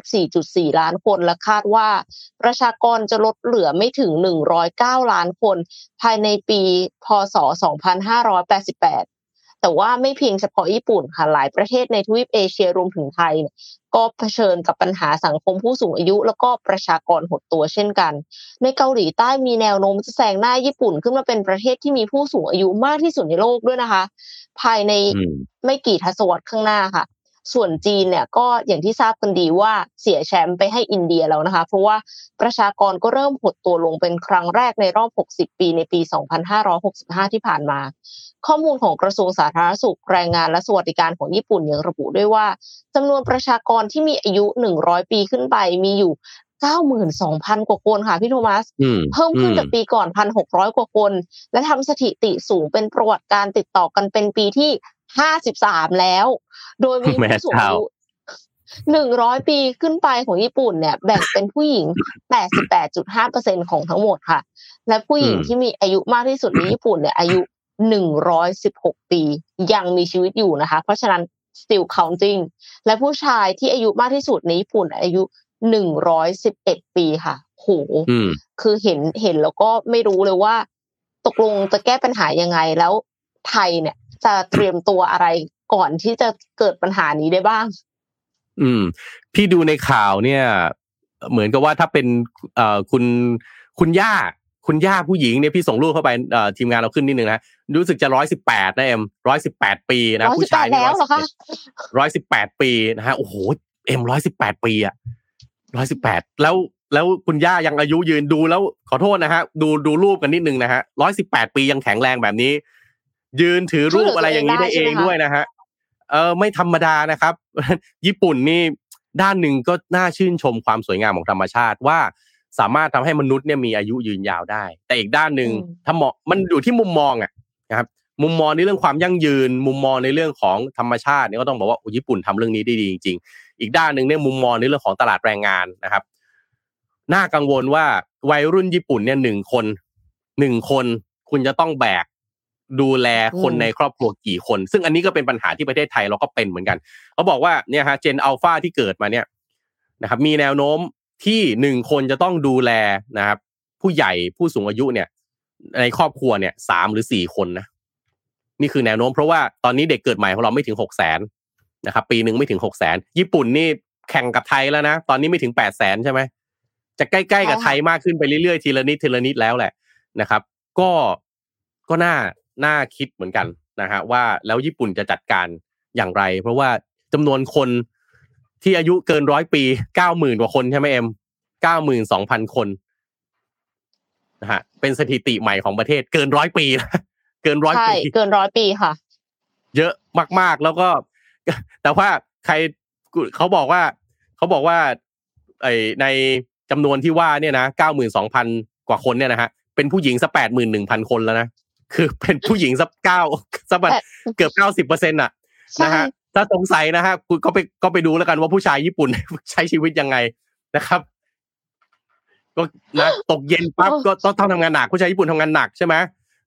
Speaker 3: 124.4 ล้านคน และคาดว่า ประชากรจะลดเหลือไม่ถึง 109 ล้านคน ภายในปี พศ 2588 แต่ว่าไม่เพียงเฉพาะญี่ปุ่นค่ะหลายประเทศในทวีปเอเชียรวมถึงไทยเนี่ยก็เผชิญกับปัญหาสังคมผู้สูงอายุ แล้วก็ประชากรหดตัวเช่นกัน ในเกาหลีใต้มีแนวโน้มจะแซงหน้าญี่ปุ่นขึ้นมาเป็นประเทศที่มีผู้สูงอายุมากที่สุดในโลกด้วยนะคะ ภายใน
Speaker 2: อืม
Speaker 3: ไม่กี่ทศวรรษข้างหน้าค่ะส่วนจีนเนี่ยก็อย่างที่ทราบกันดีว่าเสียแชมป์ไปให้อินเดียแล้วนะคะ เพราะว่าประชากรก็เริ่มหดตัวลงเป็นครั้งแรกในรอบ 60 ปีในปี 2565 ที่ผ่านมา ข้อมูลของกระทรวงสาธารณสุขแรงงานและสวัสดิการของญี่ปุ่นยังระบุด้วยว่าจำนวนประชากรที่มีอายุ 100 ปีขึ้นไปมีอยู่92,000 กว่าคนค่ะพี่โทมัส
Speaker 2: อืม
Speaker 3: เพิ่มขึ้นจากปีก่อน 1,600 กว่าคน และทำสถิติสูงเป็นประวัติการติดต่อกันเป็นปีที่ 53 แล้ว โดยมี
Speaker 2: แม่
Speaker 3: ผู้สูง
Speaker 2: เจ้า
Speaker 3: อายุ100 ปีขึ้นไปของญี่ปุ่นเนี่ย แบ่งเป็นผู้หญิง 88.5%ของทั้งหมดค่ะ และผู้หญิง
Speaker 2: อืม
Speaker 3: ที่มีอายุมากที่สุดในญี่ปุ่นเนี่ยอายุ 116ปียังมีชีวิตอยู่นะคะ เพราะฉะนั้น still counting และผู้ชายที่อายุมากที่สุดในญี่ปุ่นอายุ111ปีค่ะโห
Speaker 2: อืม
Speaker 3: คือเห็นเห็นแล้วก็ไม่รู้เลยว่า ตกลงจะแก้ปัญหายังไงแล้วไทยเนี่ย จะเตรียมตัวอะไรก่อนที่จะเกิดปัญหานี้ได้บ้าง
Speaker 2: อืม พี่ดูในข่าวเนี่ย เหมือนกับว่าถ้าเป็นเอ่อคุณคุณย่า คุณย่าผู้หญิงเนี่ยพี่ส่งรูปเข้าไปเอ่อทีมงานเราขึ้นนิดนึงนะ รู้สึกจะร้อยสิบแปดนะเอ็มร้อยสิบแปดปีนะ
Speaker 3: 118
Speaker 2: ผู้ชายนี่
Speaker 3: แล้วเหรอคะ
Speaker 2: ร้อยสิบแปดปีนะฮะโอ้โหเอ็มร้อยสิบแปดปีอะร้อยสิบแปดแล้วแล้วคุณย่ายังอายุยืนดูแล้วขอโทษนะฮะดูดูรูปกันนิดนึงนะฮะร้อยสิบแปดปียังแข็งแรงแบบนี้ ยืนถือรูปอะไรอย่างนี้ได้เองด้วยนะฮะเออไม่ธรรมดานะครับ ญี่ปุ่นนี่ด้านหนึ่งก็น่าชื่นชมความสวยงามของธรรมชาติว่าสามารถทำให้มนุษย์เนี่ยมีอายุยืนยาวได้ แต่อีกด้านหนึ่ง
Speaker 3: อืม
Speaker 2: ถ้ามองมันอยู่ที่มุมมองอะ นะครับมุมมองในเรื่องความยั่งยืน มุมมองในเรื่องของธรรมชาติเนี่ยก็ต้องบอกว่าโอ้ญี่ปุ่นทำเรื่องนี้ได้ดีจริง ๆ อีกด้านหนึ่งเนี่ยมุมมองในเรื่องของตลาดแรงงานนะครับน่ากังวลว่าวัยรุ่นญี่ปุ่นเนี่ยหนึ่งคนหนึ่งคนคุณจะต้องแบกดูแลคน
Speaker 3: อืม
Speaker 2: ในครอบครัวกี่คน ซึ่งอันนี้ก็เป็นปัญหาที่ประเทศไทยเราก็เป็นเหมือนกันเขาบอกว่าเนี่ยฮะเจนอัลฟาที่เกิดมาเนี่ยนะครับมีแนวโน้มที่หนึ่งคนจะต้องดูแลนะครับผู้ใหญ่ผู้สูงอายุเนี่ย ในครอบครัวเนี่ยสามหรือสี่คนนะนี่คือแนวโน้มเพราะว่าตอนนี้เด็กเกิดใหม่ของเราไม่ถึงหกแสนนะครับปีหนึ่งไม่ถึงหกแสนญี่ปุ่นนี่แข่งกับไทยแล้วนะ ตอนนี้ไม่ถึงแปดแสนใช่ไหมจะใกล้ๆกับไทยมากขึ้นไปเรื่อยๆทีละนิดทีละนิดแล้วแหละนะครับ ก็ก็น่าน่าคิดเหมือนกันนะฮะว่าแล้วญี่ปุ่นจะจัดการอย่างไร เพราะว่าจำนวนคนที่อายุเกินร้อยปีเก้าหมื่นกว่าคนใช่ไหมเอ็มเก้าหมื่นสองพันคนนะฮะ เป็นสถิติใหม่ของประเทศ เกินร้อยปีนะเกินร้อย
Speaker 3: ใช่
Speaker 2: ปี
Speaker 3: เกินร้อยปีค่ะ
Speaker 2: เยอะมาก ๆ แล้วก็ แต่ว่าใครเขาบอกว่าเขาบอกว่า ไอในจำนวนที่ว่าเนี่ยนะเก้าหมื่นสองพันกว่าคนเนี่ยนะฮะเป็นผู้หญิงสักแปดหมื่นหนึ่งพันคนแล้วนะคือเป็นผู้หญิงสักเก้าสักแบบ
Speaker 3: แปด
Speaker 2: เกือบเก้าสิบเปอร์เซ็นต์อะ
Speaker 3: ใช่
Speaker 2: นะฮะถ้าสงสัยนะฮะคุณก็ไปก็ไปดูแล้วกันว่าผู้ชายญี่ปุ่นใช้ชีวิตยังไงนะครับ ก็นะตกเย็นปั๊บก็ต้องต้องทำงานหนักผู้ชายญี่ปุ่นทำงานหนักใช่ไหม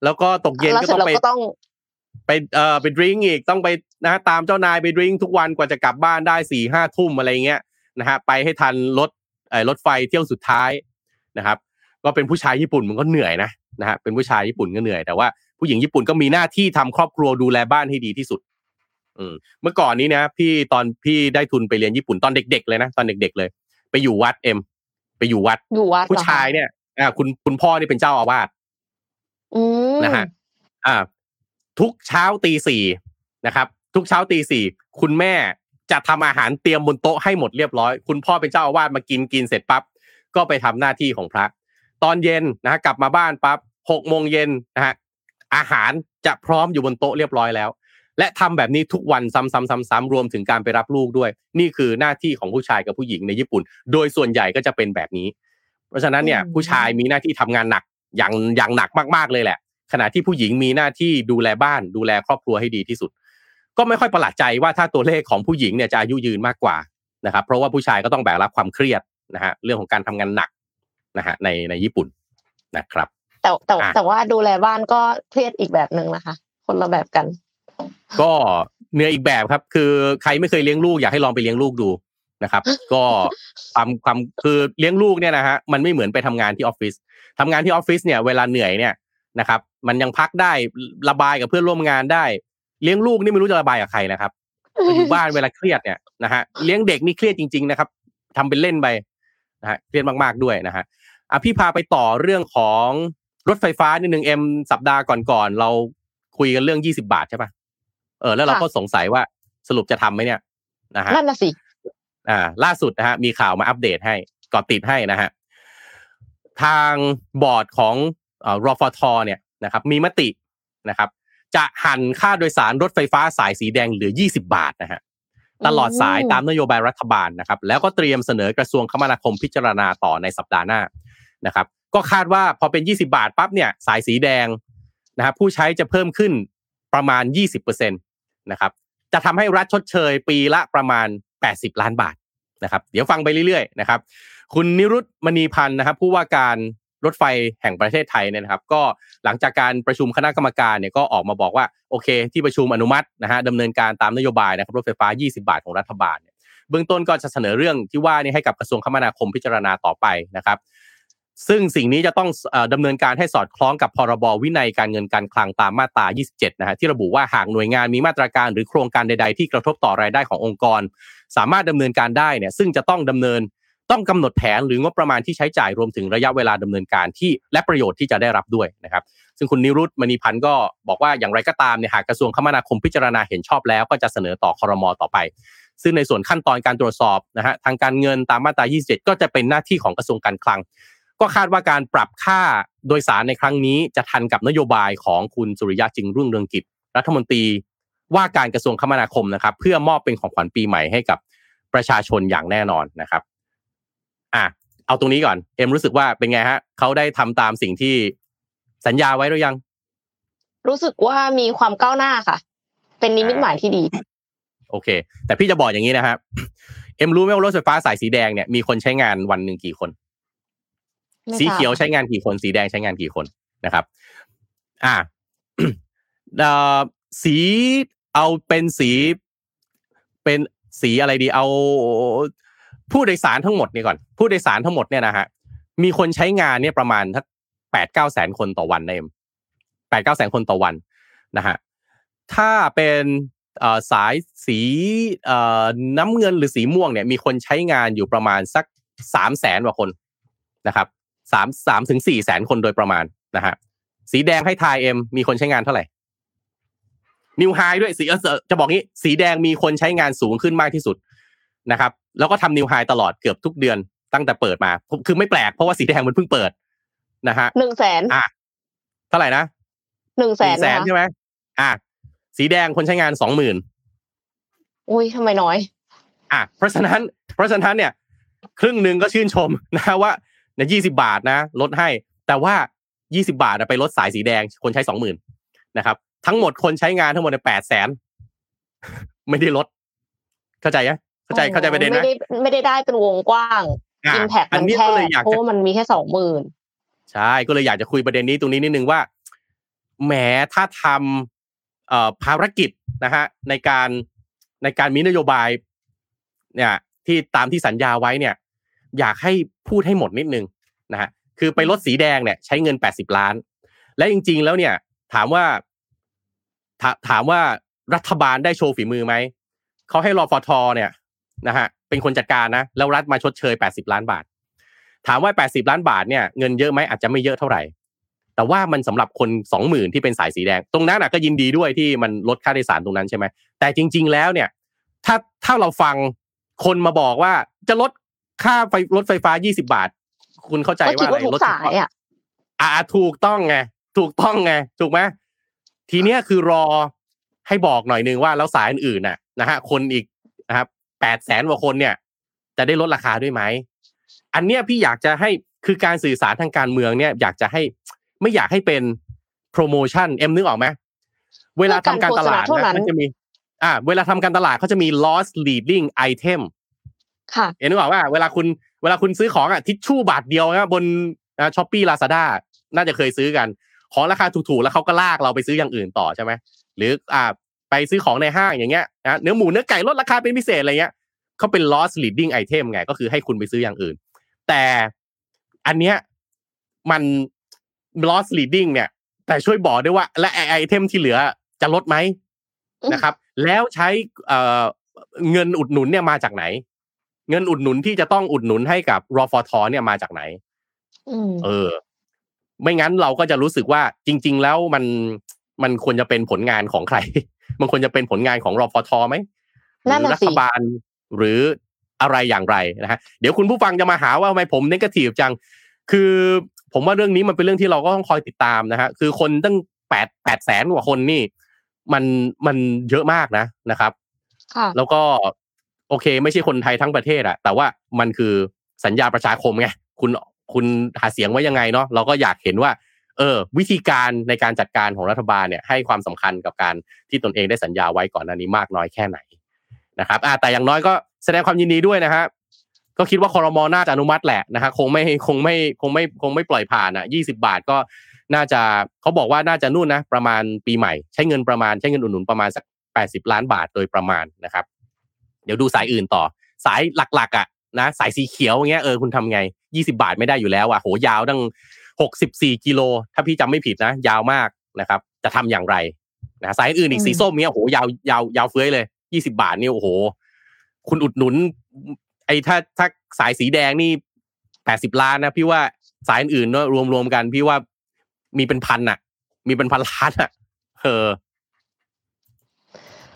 Speaker 2: แล้วก็ตกเย็น
Speaker 3: แล้ว
Speaker 2: ก็
Speaker 3: เสร็
Speaker 2: ต้
Speaker 3: จ
Speaker 2: อง
Speaker 3: เรา
Speaker 2: ไป
Speaker 3: ก็ต้อง
Speaker 2: ไปเอ่อไปดริงก์อีกต้องไปนะตามเจ้านายไปดริงก์ทุกวันกว่าจะกลับบ้านได้สี่ห้าทุ่มอะไรเงี้ยนะฮะไปให้ทันรถเอ่อรถไฟเที่ยวสุดท้ายนะครับ ก็เป็นผู้ชายญี่ปุ่นมันก็เหนื่อยนะนะฮะเป็นผู้ชายญี่ปุ่นก็เหนื่อยแต่ว่าผู้หญิงญี่ปุ่นก็มีหน้าที่ทำครอบครัวดูแลบ้านให้ดีที่สุด อืมเมื่อก่อนนี้นะพี่ตอนพี่ได้ทุนไปเรียนญี่ปุ่นตอนเด็ก ๆ เลยนะตอนเด็ก ๆ เลย ไปอยู่วัดเอ็ม ไปอยู่วัด
Speaker 3: อยู่วัดเหรอคะ
Speaker 2: ผู้ชายเนี่ยอ่าคุณคุณพ่อนี่เป็นเจ้าอาวาส
Speaker 3: อืม
Speaker 2: นะฮะอ่า ทุกเช้าตีสี่นะครับ ทุกเช้าตีสี่คุณแม่จะทำอาหารเตรียมบนโต๊ะให้หมดเรียบร้อย คุณพ่อเป็นเจ้าอาวาสมากินกินเสร็จปั๊บก็ไปทำหน้าที่ของพระ ตอนเย็นนะฮะกลับมาบ้านปั๊บหกโมงเย็นนะฮะอาหารจะพร้อมอยู่บนโต๊ะเรียบร้อยแล้ว และทำแบบนี้ทุกวันซ้ำๆๆ ๆ รวมถึงการไปรับลูกด้วย นี่คือหน้าที่ของผู้ชายกับผู้หญิงในญี่ปุ่น โดยส่วนใหญ่ก็จะเป็นแบบนี้ เพราะฉะนั้นเนี่ย
Speaker 3: อืม
Speaker 2: ผู้ชายมีหน้าที่ทำงานหนักอย่างอย่างหนักมากๆเลยแหละ ขณะที่ผู้หญิงมีหน้าที่ดูแลบ้าน ดูแลครอบครัวให้ดีที่สุด ก็ไม่ค่อยประหลาดใจว่าถ้าตัวเลขของผู้หญิงเนี่ยจะอายุยืนมากกว่านะครับเพราะว่าผู้ชายก็ต้องแบกรับความเครียดนะฮะเรื่องของการทำงานหนักนะฮะในในญี่ปุ่นนะครับ
Speaker 3: แต่แต่
Speaker 2: อะ
Speaker 3: แต่ว่าดูแลบ้านก็เครียดอีกแบบหนึ่งนะคะ คนละแบบกัน
Speaker 2: ก็เหนื่อยอีกแบบครับ คือใครไม่เคยเลี้ยงลูกอยากให้ลองไปเลี้ยงลูกดูนะครับ ก็ความความคือเลี้ยงลูกเนี่ยนะฮะมันไม่เหมือนไปทำงานที่ออฟฟิศทำงานที่ออฟฟิศเนี่ยเวลาเหนื่อยเนี่ยนะครับ มันยังพักได้ระบายกับเพื่อนร่วมงานได้ เลี้ยงลูกนี่ไม่รู้จะระบายกับใครนะครับไปอยู่บ้านเวลาเครียดเนี่ยนะฮะเลี้ยงเด็กนี่เครียดจริง ๆ นะครับทำเป็นเล่นไปนะฮะเครียดมากๆด้วยนะฮะอะพี่พาไปต่อเรื่องของรถไฟฟ้านิดนึงเอ็มสัปดาห์ก่อนๆเราคุยกันเรื่องยี่สิบาทใช่ปะ เออแล้วเรา
Speaker 3: ค่ะ
Speaker 2: ก็สงสัยว่าสรุปจะทำไหมเนี่ยนะฮะ
Speaker 3: นั่นน่ะสิ
Speaker 2: อ่า ล่าสุดนะฮะมีข่าวมาอัปเดตให้ก่อติดให้นะฮะทางบอร์ดของเอ่อรฟทเนี่ยนะครับ มีมตินะครับ จะหันค่าโดยสารรถไฟฟ้าสายสีแดงเหลือ 20 บาทนะฮะตลอดสายตามนโยบายรัฐบาลนะครับ แล้วก็เตรียมเสนอกระทรวงคมนาคมพิจารณาต่อในสัปดาห์หน้านะครับ ก็คาดว่าพอเป็น 20 บาทปั๊บเนี่ย สายสีแดงนะครับผู้ใช้จะเพิ่มขึ้นประมาณ 20%น นะครับจะทำให้รัฐชดเชยปีละประมาณ 80 ล้านบาทนะครับเดี๋ยวฟังไปเรื่อยๆนะครับคุณนิรุตมณีพันธ์นะครับผู้ว่าการรถไฟแห่งประเทศไทยเนี่ยนะครับก็หลังจากการประชุมคณะกรรมการเนี่ยก็ออกมาบอกว่าโอเค ที่ประชุมอนุมัตินะฮะดำเนินการตามนโยบายนะครับรถไฟฟ้า 20 บาทของรัฐบาลเนี่ยเบื้องต้นก็จะเสนอเรื่องที่ว่านี่ให้กับกระทรวงคมนาคมพิจารณาต่อไปนะครับ ซึ่งสิ่งนี้จะต้องเอ่อดำเนินการให้สอดคล้องกับพรบวินัยการเงินการคลังตามมาตรา 27 นะฮะที่ระบุว่าหากหน่วยงานมีมาตรการหรือโครงการใด ๆ ที่กระทบต่อรายได้ขององค์กร สามารถดำเนินการได้เนี่ยซึ่งจะต้องดำเนินต้องกำหนดแผนหรืองบประมาณที่ใช้จ่ายรวมถึงระยะเวลาดำเนินการที่และประโยชน์ที่จะได้รับด้วยนะครับซึ่งคุณนิรุตมณีพันธ์ก็บอกว่าอย่างไรก็ตามเนี่ยหากกระทรวงคมนาคมพิจารณาเห็นชอบแล้วก็จะเสนอต่อคอรมอต่อไป ซึ่งในส่วนขั้นตอนการตรวจสอบนะฮะทางการเงินตามมาตรา 27 ก็จะเป็นหน้าที่ของกระทรวงการคลัง ก็คาดว่าการปรับค่าโดยสารในครั้งนี้จะทันกับนโยบายของคุณสุริยะจึงรุ่งเรืองกิจ รัฐมนตรีว่าการกระทรวงคมนาคมนะครับ เพื่อมอบเป็นของขวัญปีใหม่ให้กับประชาชนอย่างแน่นอนนะครับ อะเอาตรงนี้ก่อน เอ็มรู้สึกว่าเป็นไงฮะเขาได้ทำตามสิ่งที่สัญญาไว้หรือยัง
Speaker 3: รู้สึกว่ามีความก้าวหน้าค่ะ เป็นนิมิตหมายที่ดี
Speaker 2: โอเค แต่พี่จะบอกอย่างนี้นะครับเอ็มรู้ไหมว่ารถไฟฟ้าสายสีแดงเนี่ยมีคนใช้งานวันหนึ่งกี่คน
Speaker 3: ไม่ทราบ
Speaker 2: สีเขียวใช้งานกี่คนสีแดงใช้งานกี่คนนะครับ อ่าเอ่อสีเอาเป็นสีเป็นสีอะไรดี เอาผู้โดยสารทั้งหมดนี่ก่อน ผู้โดยสารทั้งหมดเนี่ยนะฮะมีคนใช้งานเนี่ยประมาณทักแปดเก้าแสนคนต่อวันนะเอ็มแปดเก้าแสนคนต่อวันนะฮะถ้าเป็นเอ่อสายสีเอ่อน้ำเงินหรือสีม่วงเนี่ยมีคนใช้งานอยู่ประมาณสักสามแสนกว่าคนนะครับ สามสามถึงสี่แสนคนโดยประมาณนะฮะสีแดงให้ทายเอ็มมีคนใช้งานเท่าไหร่ new high ด้วยสีเออจะบอกงี้สีแดงมีคนใช้งานสูงขึ้นมากที่สุดนะครับ แล้วก็ทำ new high ตลอดเกือบทุกเดือนตั้งแต่เปิดมา คือไม่แปลกเพราะว่าสีแดงมันเพิ่งเปิดนะฮะ
Speaker 3: หนึ่งแสน
Speaker 2: อะเท่าไหร่นะ
Speaker 3: หนึ่งแสน
Speaker 2: แสน
Speaker 3: นะคะ
Speaker 2: ใช่ไหมอะสีแดงคนใช้งานสองหมื่น
Speaker 3: อุ้ยทำไมน้อย
Speaker 2: อะเพราะฉะนั้น เพราะฉะนั้นเนี่ย ครึ่งหนึ่งก็ชื่นชมนะว่า เนี่ยยี่สิบาทนะลดให้ แต่ว่ายี่สิบาทอะไปลดสายสีแดง คนใช้สองหมื่นนะครับ ทั้งหมดคนใช้งานทั้งหมดแปดแสนไม่ได้ลด เข้าใจไหมเข้าใจเข้าใจประเด็นไหม
Speaker 3: ไม่ได้ไม่ได้ได้เป็นวงกว้าง
Speaker 2: อะ
Speaker 3: อิมแพค
Speaker 2: อั
Speaker 3: มันน
Speaker 2: นี้
Speaker 3: แค่
Speaker 2: ก็เลยอยาก
Speaker 3: เพราะ
Speaker 2: จะ
Speaker 3: ว่ามันมีแค่สองหมื่น
Speaker 2: ใช่ก็เลยอยากจะคุยประเด็นนี้ตรงนี้นิดนึงว่าแหมถ้าทำเอ่อภารกิจนะฮะในการในการมีนโยบาย เนี่ย ที่ตามที่สัญญาไว้เนี่ย อยากให้พูดให้หมดนิดนึงนะฮะคือไปลดสีแดงเนี่ยใช้เงินแปดสิบล้าน และจริง ๆ แล้วเนี่ย ถามว่าถาถามว่ารัฐบาลได้โชว์ฝีมือไหมเขาให้รอฟทเนี่ยนะฮะเป็นคนจัดการนะแล้วรัฐมาชดเชยแปดสิบล้านบาท ถามว่า 80 ล้านบาทเนี่ยเงินเยอะไหมอาจจะไม่เยอะเท่าไหร่ แต่ว่ามันสำหรับคน 20,000 ที่เป็นสายสีแดง ตรงนั้นน่ะก็ยินดีด้วยที่มันลดค่าโดยสารตรงนั้นใช่ไหมแต่จริง ๆ แล้วเนี่ย ถ้าถ้าเราฟังคนมาบอกว่าจะลด ค่าไฟรถไฟฟ้า20บาท คุณเข้าใจ
Speaker 3: ก็คิด
Speaker 2: ว่าอะไร
Speaker 3: ว่าทุก
Speaker 2: รถ
Speaker 3: สายอะ
Speaker 2: อ่าถูกต้องไงถูกต้องไงถูกไหมทีเนี้ยคือรอให้บอกหน่อยนึงว่าแล้วสายอื่นๆน่ะนะฮะคนอีกนะครับแปดแสนกว่าคนเนี่ย จะได้ลดราคาด้วยไหมอันเนี้ยพี่อยากจะให้คือการสื่อสารทางการเมืองเนี่ย อยากจะให้ไม่อยากให้เป็นโปรโมชั่นเอ็มนึกออกไหมเวลาทำการตลาด
Speaker 3: เพื่อการโฆษณาเท่านั้
Speaker 2: นะ
Speaker 3: น
Speaker 2: มันจะมี อ่า เวลาทำการตลาดเขาจะมี loss leading item
Speaker 3: ค่ะ
Speaker 2: เอ็มนึกออกว่าเวลาคุณเวลาคุณซื้อของอะทิชชู่บาทเดียวนะบน Shopee Lazada น่าจะเคยซื้อกัน ของราคาถูกๆแล้วเขาก็ลากเราไปซื้ออย่างอื่นต่อใช่ไหมหรืออ่าไปซื้อของในห้างอย่างเงี้ยนะเนื้อหมูเนื้อไก่ลดราคาเป็นพิเศษอะไรเงี้ยเขาเป็น loss leading item ไงก็คือให้คุณไปซื้ออย่างอื่น แต่อันเนี้ยมัน loss leading เนี่ย แต่ช่วยบอกด้วยว่า และไอเทมที่เหลือจะลดไหม
Speaker 3: อืม
Speaker 2: นะครับ แล้วใช้เอ่อเงินอุดหนุนเนี่ยมาจากไหน เงินอุดหนุนที่จะต้องอุดหนุนให้กับรอฟทเนี่ยมาจากไหน
Speaker 3: อืม
Speaker 2: เออ ไม่งั้นเราก็จะรู้สึกว่าจริง ๆ แล้วมันมันควรจะเป็นผลงานของใคร มันควรจะเป็นผลงานของรอฟทไหมหรือรัฐบาลหรืออะไรอย่างไรนะฮะเดี๋ยวคุณผู้ฟังจะมาหาว่าทำไมผมเนกาทีฟจัง คือผมว่าเรื่องนี้มันเป็นเรื่องที่เราก็ต้องคอยติดตามนะฮะคือคนตั้งแปดแปดแสนกว่าคนนี่ มันมันเยอะมากนะนะครับ
Speaker 3: ค่ะ
Speaker 2: แล้วก็ โอเค ไม่ใช่คนไทยทั้งประเทศอะแต่ว่ามันคือสัญญาประชาคมไงคุณคุณหาเสียงไว้ยังไงเนาะเราก็อยากเห็นว่า เออ วิธีการในการจัดการของรัฐบาลเนี่ยให้ความสำคัญกับการที่ตนเองได้สัญญาไว้ก่อนหน้านี้มากน้อยแค่ไหนนะครับอ่าแต่อย่างน้อยก็แสดงความยินดีด้วยนะฮะก็คิดว่าคอรมอน่าจะอนุมัติแหละนะฮะคงไม่คงไม่คงไม่คงไม่ปล่อยผ่านอะยี่สิบาทก็น่าจะเขาบอกว่าน่าจะนู่นนะประมาณปีใหม่ ใช้เงินประมาณใช้เงินอุดหนุนประมาณสักแปดสิบล้านบาทโดยประมาณนะครับ เดี๋ยวดูสายอื่นต่อ สายหลักๆอะนะสายสีเขียวอย่างเงี้ยเออคุณทำไงยี่สิบาทไม่ได้อยู่แล้วอะโหยาวตั้งหกสิบสี่กิโลถ้าพี่จำไม่ผิดนะ ยาวมากนะครับ จะทำอย่างไรนะสายอื่นอีกสีส้มเนี้ยโหยาวยาวยาวเฟ้ยเลยยี่สิบาทนี่โอ้โห คุณอุดหนุน ไอ้ถ้าถ้าสายสีแดงนี่แปดสิบล้านนะพี่ว่าสายอื่นเนอะรวมรวมกันพี่ว่ามีเป็นพันอะ มีเป็นพันล้านอะเออ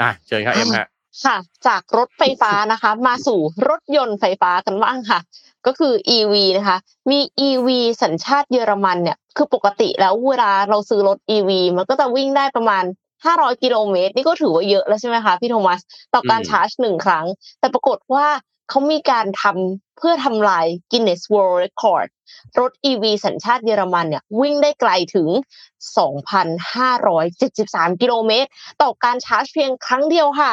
Speaker 2: อะเชิญครับเอ็มฮะ
Speaker 3: ค่ะ จากรถไฟฟ้านะคะ มาสู่รถยนต์ไฟฟ้ากันบ้างค่ะ ก็คือ EV นะคะ มี EV สัญชาติเยอรมันเนี่ย คือปกติแล้วเวลาเราซื้อรถ EV มันก็จะวิ่งได้ประมาณ500กิโลเมตรนี่ก็ถือว่าเยอะแล้วใช่ไหมคะพี่โทมัส ต่อการ
Speaker 2: อืม
Speaker 3: ชาร์จหนึ่งครั้ง แต่ปรากฏว่าเขามีการทำเพื่อทำลาย Guinness World Record รถ EV สัญชาติเยอรมันเนี่ยวิ่งได้ไกลถึง 2,573 กิโลเมตร ต่อการชาร์จเพียงครั้งเดียวค่ะ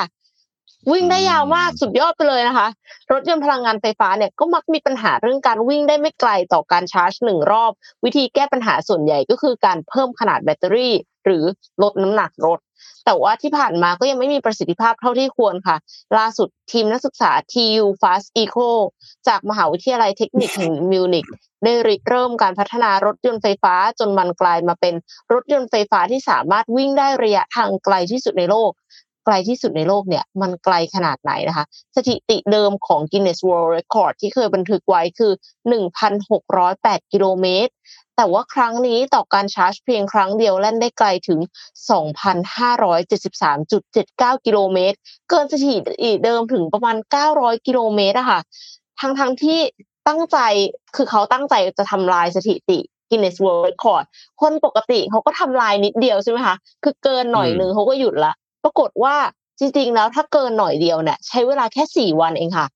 Speaker 3: วิ่งได้ยาวมากสุดยอดไปเลยนะคะ รถยนต์พลังงานไฟฟ้าเนี่ยก็มักมีปัญหาเรื่องการวิ่งได้ไม่ไกลต่อการชาร์จหนึ่งรอบ วิธีแก้ปัญหาส่วนใหญ่ก็คือการเพิ่มขนาดแบตเตอรี่ หรือลดน้ำหนักรถ แต่ว่าที่ผ่านมาก็ยังไม่มีประสิทธิภาพเท่าที่ควรค่ะ ล่าสุดทีมนักศึกษา TU Fast Eco จากมหาวิทยาลัยเทคนิคแห่งมิวนิกได้ริเริ่มการพัฒนารถยนต์ไฟฟ้าจนมันกลายมาเป็นรถยนต์ไฟฟ้าที่สามารถวิ่งได้ระยะทางไกลที่สุดในโลก ไกลที่สุดในโลกเนี่ย มันไกลขนาดไหนนะคะ สถิติเดิมของ Guinness World Record ที่เคยบันทึกไว้คือ 1,608 กิโลเมตร แต่ว่าครั้งนี้ต่อการชาร์จเพียงครั้งเดียวแล่นได้ไกลถึง 2,573.79 กิโลเมตร เกินสถิติเดิมถึงประมาณ 900 กิโลเมตรอะค่ะ ทั้งทั้งๆที่ตั้งใจ คือเขาตั้งใจจะทำลายสถิติ Guinness World Record คนปกติเขาก็ทำลายนิดเดียวใช่ไหมคะ คือเกินหน่อยนึงเขาก็หยุดละ ปรากฏว่าจริงๆแล้วถ้าเกินหน่อยเดียวเนี่ยใช้เวลาแค่สี่วันเองค่ะ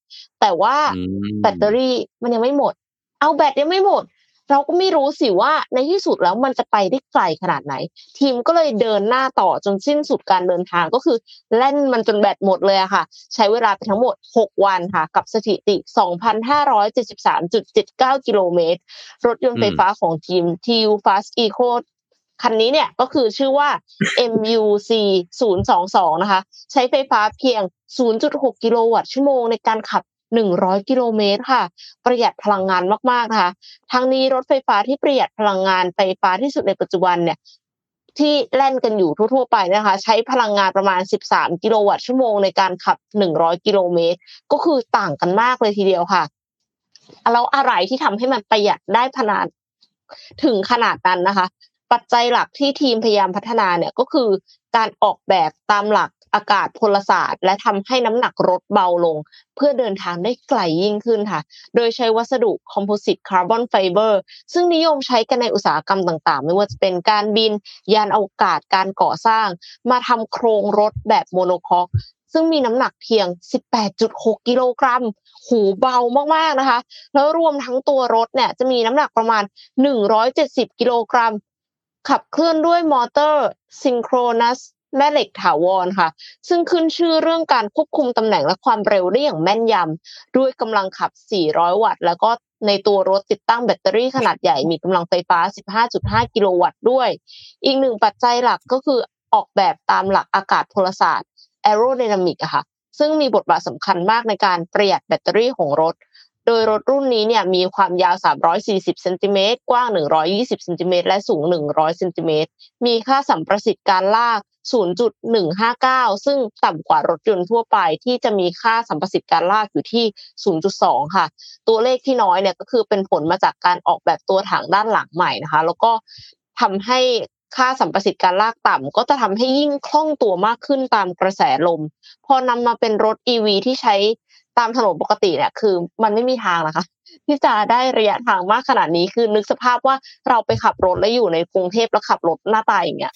Speaker 3: แต่ว่า
Speaker 2: อืม
Speaker 3: แบตเตอรี่มันยังไม่หมด เอาแบตยังไม่หมด เราก็ไม่รู้สิว่าในที่สุดแล้วมันจะไปได้ไกลขนาดไหน ทีมก็เลยเดินหน้าต่อจนสิ้นสุดการเดินทางก็คือเล่นมันจนแบตหมดเลยอะค่ะ ใช้เวลาไปทั้งหมด 6 วันค่ะ กับสถิติ 2,573.79 กิโลเมตร รถยนต์ไฟฟ้าของทีม TU Fast Eco คันนี้เนี่ยก็คือชื่อว่า MUC 022นะคะ ใช้ไฟฟ้าเพียง 0.6 กิโลวัตต์ชั่วโมงในการขับ 100 กิโลเมตรค่ะ ประหยัดพลังงานมากๆนะคะทั้งนี้รถไฟฟ้าที่ประหยัดพลังงานไฟฟ้าที่สุดในปัจจุบันเนี่ยที่แล่นกันอยู่ทั่วๆไปนะคะ ใช้พลังงานประมาณ 13 กิโลวัตต์ชั่วโมงในการขับ 100 กิโลเมตร ก็คือต่างกันมากเลยทีเดียวค่ะแล้วอะไรที่ทำให้มันประหยัดได้ขนาด ถึงขนาดนั้นนะคะ ปัจจัยหลักที่ทีมพยายามพัฒนาเนี่ยก็คือการออกแบบตามหลักอากาศพลศาสตร์ และทำให้น้ำหนักรถเบาลง เพื่อเดินทางได้ไกลยิ่งขึ้นค่ะ โดยใช้วัสดุคอมโพสิตคาร์บอนไฟเบอร์ซึ่งนิยมใช้กันในอุตสาหกรรมต่างๆ ไม่ว่าจะเป็นการบิน ยานอวกาศการก่อสร้าง มาทำโครงรถแบบ monocoque ซึ่งมีน้ำหนักเพียง 18.6 กิโลกรัม หูย เบามากๆนะคะ แล้วรวมทั้งตัวรถเนี่ยจะมีน้ำหนักประมาณ 170 กิโลกรัม ขับเคลื่อนด้วยมอเตอร์ซิงโครนัสแม่เหล็กถาวรค่ะ ซึ่งขึ้นชื่อเรื่องการควบคุมตำแหน่งและความเร็วได้อย่างแม่นยำำด้วยกำลังขับ 400 วัตต์ แล้วก็ในตัวรถติดตั้งแบตเตอรี่ขนาดใหญ่มีกำลังไฟฟ้า 15.5 กิโลวัตต์ด้วย อีกหนึ่งปัจจัยหลักก็คือออกแบบตามหลักอากาศพลศาสตร์ aerodynamic อะค่ะ ซึ่งมีบทบาทสำคัญมากในการประหยัดแบตเตอรี่ของรถ โดยรถรุ่นนี้เนี่ยมีความยาว 340 เซนติเมตร กว้าง 120 เซนติเมตร และสูง 100 เซนติเมตร มีค่าสัมประสิทธิ์การลาก 0.159 ซึ่งต่ำกว่ารถยนต์ทั่วไปที่จะมีค่าสัมประสิทธิ์การลากอยู่ที่ 0.2 ค่ะ ตัวเลขที่น้อยเนี่ยก็คือเป็นผลมาจากการออกแบบตัวถังด้านหลังใหม่นะคะ แล้วก็ทำให้ค่าสัมประสิทธิ์การลากต่ำก็จะทำให้ยิ่งคล่องตัวมากขึ้นตามกระแสลม พอนำมาเป็นรถ EV ที่ใช้ ตามถนนปกติเนี่ยคือมันไม่มีทางนะคะที่จะได้ระยะทางมากขนาดนี้คือนึกสภาพว่าเราไปขับรถแล้วอยู่ในกรุงเทพแล้วขับรถหน้าตาอย่างเงี้ย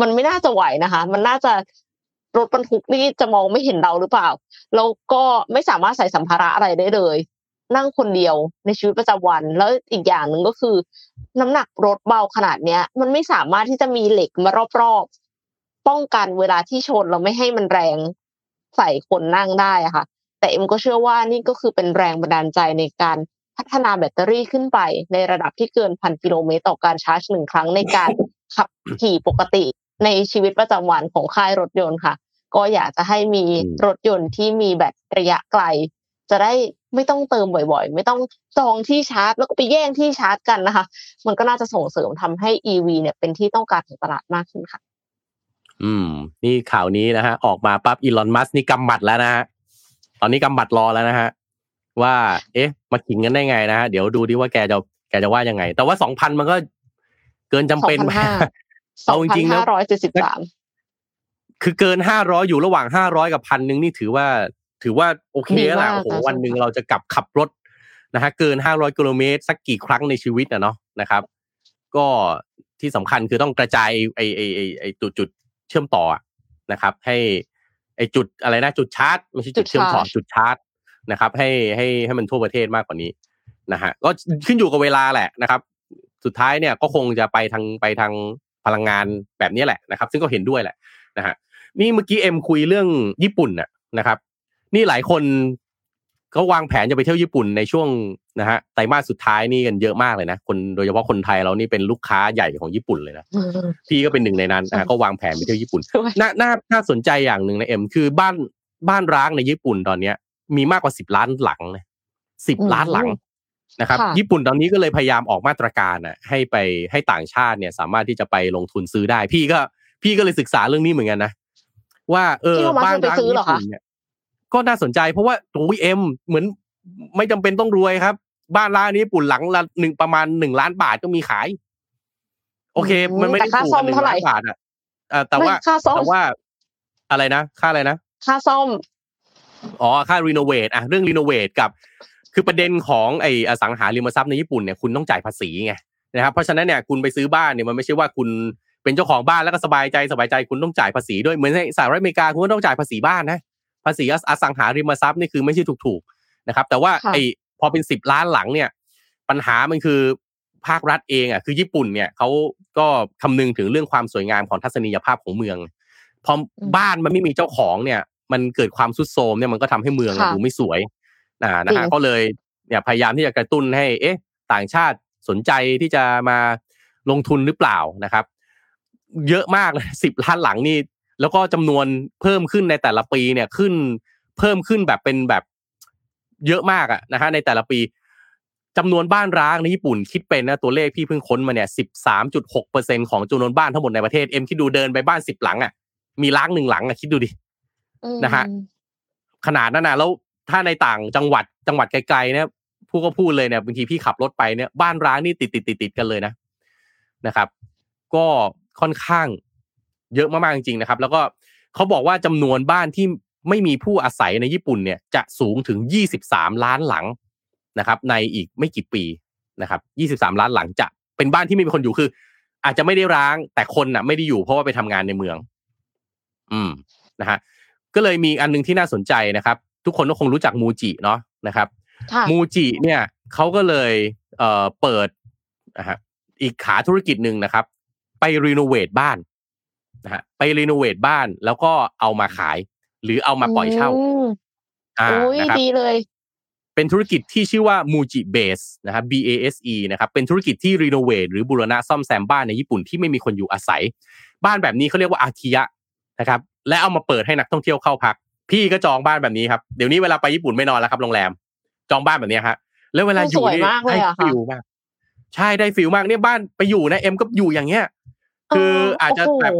Speaker 3: มันไม่น่าจะไหวนะคะ มันน่าจะรถบรรทุกนี่จะมองไม่เห็นเราหรือเปล่าแล้วก็ไม่สามารถใส่สัมภาระอะไรได้เลย นั่งคนเดียวในชีวิตประจำวัน แล้วอีกอย่างหนึ่งก็คือ น้ำหนักรถเบาขนาดเนี้ย มันไม่สามารถที่จะมีเหล็กมารอบๆป้องกันเวลาที่ชนเราไม่ให้มันแรงใส่คนนั่งได้ค่ะ แต่เอ็มก็เชื่อว่านี่ก็คือเป็นแรงบันดาลใจในการพัฒนาแบตเตอรี่ขึ้นไป ในระดับที่เกินพันกิโลเมตรต่อการชาร์จหนึ่งครั้งในการขับขี่ปกติในชีวิตประจำวันของค่ายรถยนต์ค่ะ ก็อยากจะให้มีรถยนต์ที่มีแบตระยะไกล จะได้ไม่ต้องเติมบ่อยๆ ไม่ต้องจองที่ชาร์จ แล้วก็ไปแย่งที่ชาร์จกันนะคะ มันก็น่าจะส่งเสริมทำให้ EV เนี่ยเป็นที่ต้องการของตลาดมากขึ้นค่ะ
Speaker 2: อืม นี่ข่าวนี้นะฮะออกมาปั๊บอีลอนมัสนี่กำหมัดแล้วนะฮะ ตอนนี้กำหมัดรอแล้วนะฮะ ว่า เอ๊ะ มาขิงกันได้ไงนะฮะ เดี๋ยวดูดิว่าแกจะแกจะว่ายังไง แต่ว่าสองพันมันก็เกินจำเป็นไหม
Speaker 3: 2,500
Speaker 2: เอาจริงๆนะ
Speaker 3: 2,573
Speaker 2: คือเกินห้าร้อยอยู่ระหว่างห้าร้อยกับพันหนึ่งนี่ถือว่า ถือว่าโอเค
Speaker 3: ดี
Speaker 2: แล้ว
Speaker 3: มา
Speaker 2: ล่ะ
Speaker 3: ก
Speaker 2: โอ้โห
Speaker 3: ค่ะ
Speaker 2: วันหนึ่งเราจะกลับขับรถนะฮะเกินห้าร้อยกิโลเมตรสักกี่ครั้งในชีวิตนะเนาะนะครับ ก็ที่สำคัญคือต้องกระจายไอไอไอไอจุดจุดเชื่อมต่ออะนะครับ ให้ ไอจุดอะไรนะจุดชาร์จไม่ใช่จุดเชื่อมต่อจุดชาร์จนะครับ ให้ให้ให้มันทั่วประเทศมากกว่านี้นะฮะก็ขึ้นอยู่กับเวลาแหละนะครับ สุดท้ายเนี่ยก็คงจะไปทางไปทางพลังงานแบบนี้แหละนะครับ ซึ่งก็เห็นด้วยแหละนะฮะนี่เมื่อกี้เอ็มคุยเรื่องญี่ปุ่นน่ะนะครับ นี่หลายคน เขาวางแผนจะไปเที่ยวญี่ปุ่นในช่วงนะฮะไตรมาสสุดท้ายนี่กันเยอะมากเลยนะคนโดยเฉพาะคนไทยเรานี่เป็นลูกค้าใหญ่ของญี่ปุ่นเลยนะพี่ก็เป็นหนึ่งในนั้นนะฮะก็วางแผนไปเที่ยวญี่ปุ่น
Speaker 3: ด้วย
Speaker 2: น่าน่าน่าสนใจอย่างหนึ่งนะเอ็มคือบ้านบ้านร้างในญี่ปุ่นตอนเนี้ย มีมากกว่าสิบล้านหลังนะสิบ
Speaker 3: อืม
Speaker 2: ล้านหลังนะครับ
Speaker 3: ค่ะ
Speaker 2: ญี่ปุ่นตอนนี้ก็เลยพยายามออกมาตรการน่ะ ให้ไปให้ต่างชาติเนี่ย สามารถที่จะไปลงทุนซื้อได้ พี่ก็พี่ก็เลยศึกษาเรื่องนี้เหมือนกันนะว่าเออ
Speaker 3: พี่โทมัส
Speaker 2: บ้าน
Speaker 3: เคยไป
Speaker 2: ร้าง
Speaker 3: ซื้อเหรอ
Speaker 2: ญี่ปุ่
Speaker 3: คะ
Speaker 2: นเนี่ย ก็น่าสนใจเพราะว่าโอ้ยเอ็มเหมือนไม่จำเป็นต้องรวยครับ บ้านร้างนี้ญี่ปุ่นหลังละหนึ่งประมาณหนึ่งล้านบาทก็มีขาย โอเค มันไม่ได้
Speaker 3: แต่ค่า
Speaker 2: ถูก
Speaker 3: ซ่อ
Speaker 2: กั
Speaker 3: ม
Speaker 2: นหนึ่ง
Speaker 3: เท่าไหร่
Speaker 2: ล้านบาทอะเอ่อแต่ว่า
Speaker 3: ไม่ค่าซ่อม
Speaker 2: แต่ว่าอะไรนะ ค่าอะไรนะ
Speaker 3: ค่าซ่อม
Speaker 2: อ๋อ ค่ารีโนเวทอะเรื่องรีโนเวทกับ คือประเด็นของไออสังหาริมทรัพย์ในญี่ปุ่นเนี่ยคุณต้องจ่ายภาษีไงนะครับเพราะฉะนั้นเนี่ยคุณไปซื้อบ้านเนี่ยมันไม่ใช่ว่าคุณเป็นเจ้าของบ้านแล้วก็สบายใจสบายใจคุณต้องจ่ายภาษีด้วยเหมือนในสหรัฐอเมริกาคุณก็ต้องจ่ายภาษีบ้านนะ ภาษีอสังหาริมทรัพย์นี่คือไม่ใช่ถูกๆนะครับ แต่ว่า
Speaker 3: ค่ะ
Speaker 2: ไอพอเป็นสิบล้านหลังเนี่ย ปัญหามันคือภาครัฐเองอะคือญี่ปุ่นเนี่ยเขาก็คำนึงถึงเรื่องความสวยงามของทัศนียภาพของเมืองพอบ้านมันไม่มีเจ้าของเนี่ย มันเกิดความสุดโทรมเนี่ยมันก็ทำให้เมืองอะ
Speaker 3: ค่ะ
Speaker 2: ดูไม่สวยนะนะ
Speaker 3: จริ
Speaker 2: ฮะ
Speaker 3: ง
Speaker 2: ก็เลยเนี่ยพยายามที่จะกระตุ้นให้ เอ๊ะ ต่างชาติสนใจที่จะมาลงทุนหรือเปล่านะครับ เยอะมากเลยสิบล้านหลังนี่ แล้วก็จำนวนเพิ่มขึ้นในแต่ละปีเนี่ยขึ้นเพิ่มขึ้นแบบเป็นแบบเยอะมากอะนะฮะในแต่ละปีจำนวนบ้านร้างในญี่ปุ่นคิดเป็นนะตัวเลขพี่เพิ่งค้นมาเนี่ยสิบสามจุดหกเปอร์เซ็นของจำนวนบ้านทั้งหมดในประเทศเอ็มคิดดูเดินไปบ้านสิบหลังอะมีล้างหนึ่งหลังอะคิดดูดิ
Speaker 3: อืม
Speaker 2: นะฮะขนาดนั้นนะแล้วถ้าในต่างจังหวัดจังหวัดไกลๆเนี่ยผู้ก็พูดเลยเนี่ยบางทีพี่ขับรถไปเนี่ยบ้านร้างนี่ติดติดติดติดๆกันเลยนะนะครับ ก็ค่อนข้าง เยอะมากๆจริงๆนะครับ แล้วก็เขาบอกว่าจำนวนบ้านที่ไม่มีผู้อาศัยในญี่ปุ่นเนี่ยจะสูงถึง 23 ล้านหลังนะครับ ในอีกไม่กี่ปีนะครับ 23 ล้านหลังจะเป็นบ้านที่ไม่มีคนอยู่คือ อาจจะไม่ได้ร้างแต่คนน่ะ ไม่ได้อยู่เพราะว่าไปทำงานในเมือง อืมนะฮะก็เลยมีอันหนึงที่น่าสนใจนะครับ ทุกคนก็คงรู้จักมูจิเนาะนะครับ
Speaker 3: ค่ะ
Speaker 2: มูจิเนี่ยเขาก็เลยเอ่อเปิดนะฮะอีกขาธุรกิจหนึ่งนะครับ ไปรีโนเวทบ้าน นะฮะไปรีโนเวทบ้านแล้วก็เอามาขาย หรือเอามาปล่อยเช่า
Speaker 3: ม
Speaker 2: อ่า
Speaker 3: โอ้ย
Speaker 2: นะครับ
Speaker 3: ดีเลย
Speaker 2: เป็นธุรกิจที่ชื่อว่ามูจิเบสนะครับ B A S E นะครับเป็นธุรกิจที่รีโนเวทหรือบูรณะซ่อมแซมบ้านในญี่ปุ่นที่ไม่มีคนอยู่อาศัย บ้านแบบนี้เขาเรียกว่าอาคิยะนะครับ และเอามาเปิดให้นักท่องเที่ยวเข้าพัก พี่ก็จองบ้านแบบนี้ครับเดี๋ยวนี้เวลาไปญี่ปุ่นไม่นอนแล้วครับโรงแรม จองบ้านแบบนี้ฮะแล้วเวลาอยู่
Speaker 3: สวย
Speaker 2: นี่
Speaker 3: มากเลย
Speaker 2: ได้
Speaker 3: อะค่ะ
Speaker 2: ฟิลมากใช่ได้ฟิลมากเนี่ยบ้านไปอยู่นะเอ็มก็อยู่อย่างเงี้ยคืออาจจะ
Speaker 3: โโห
Speaker 2: แบบ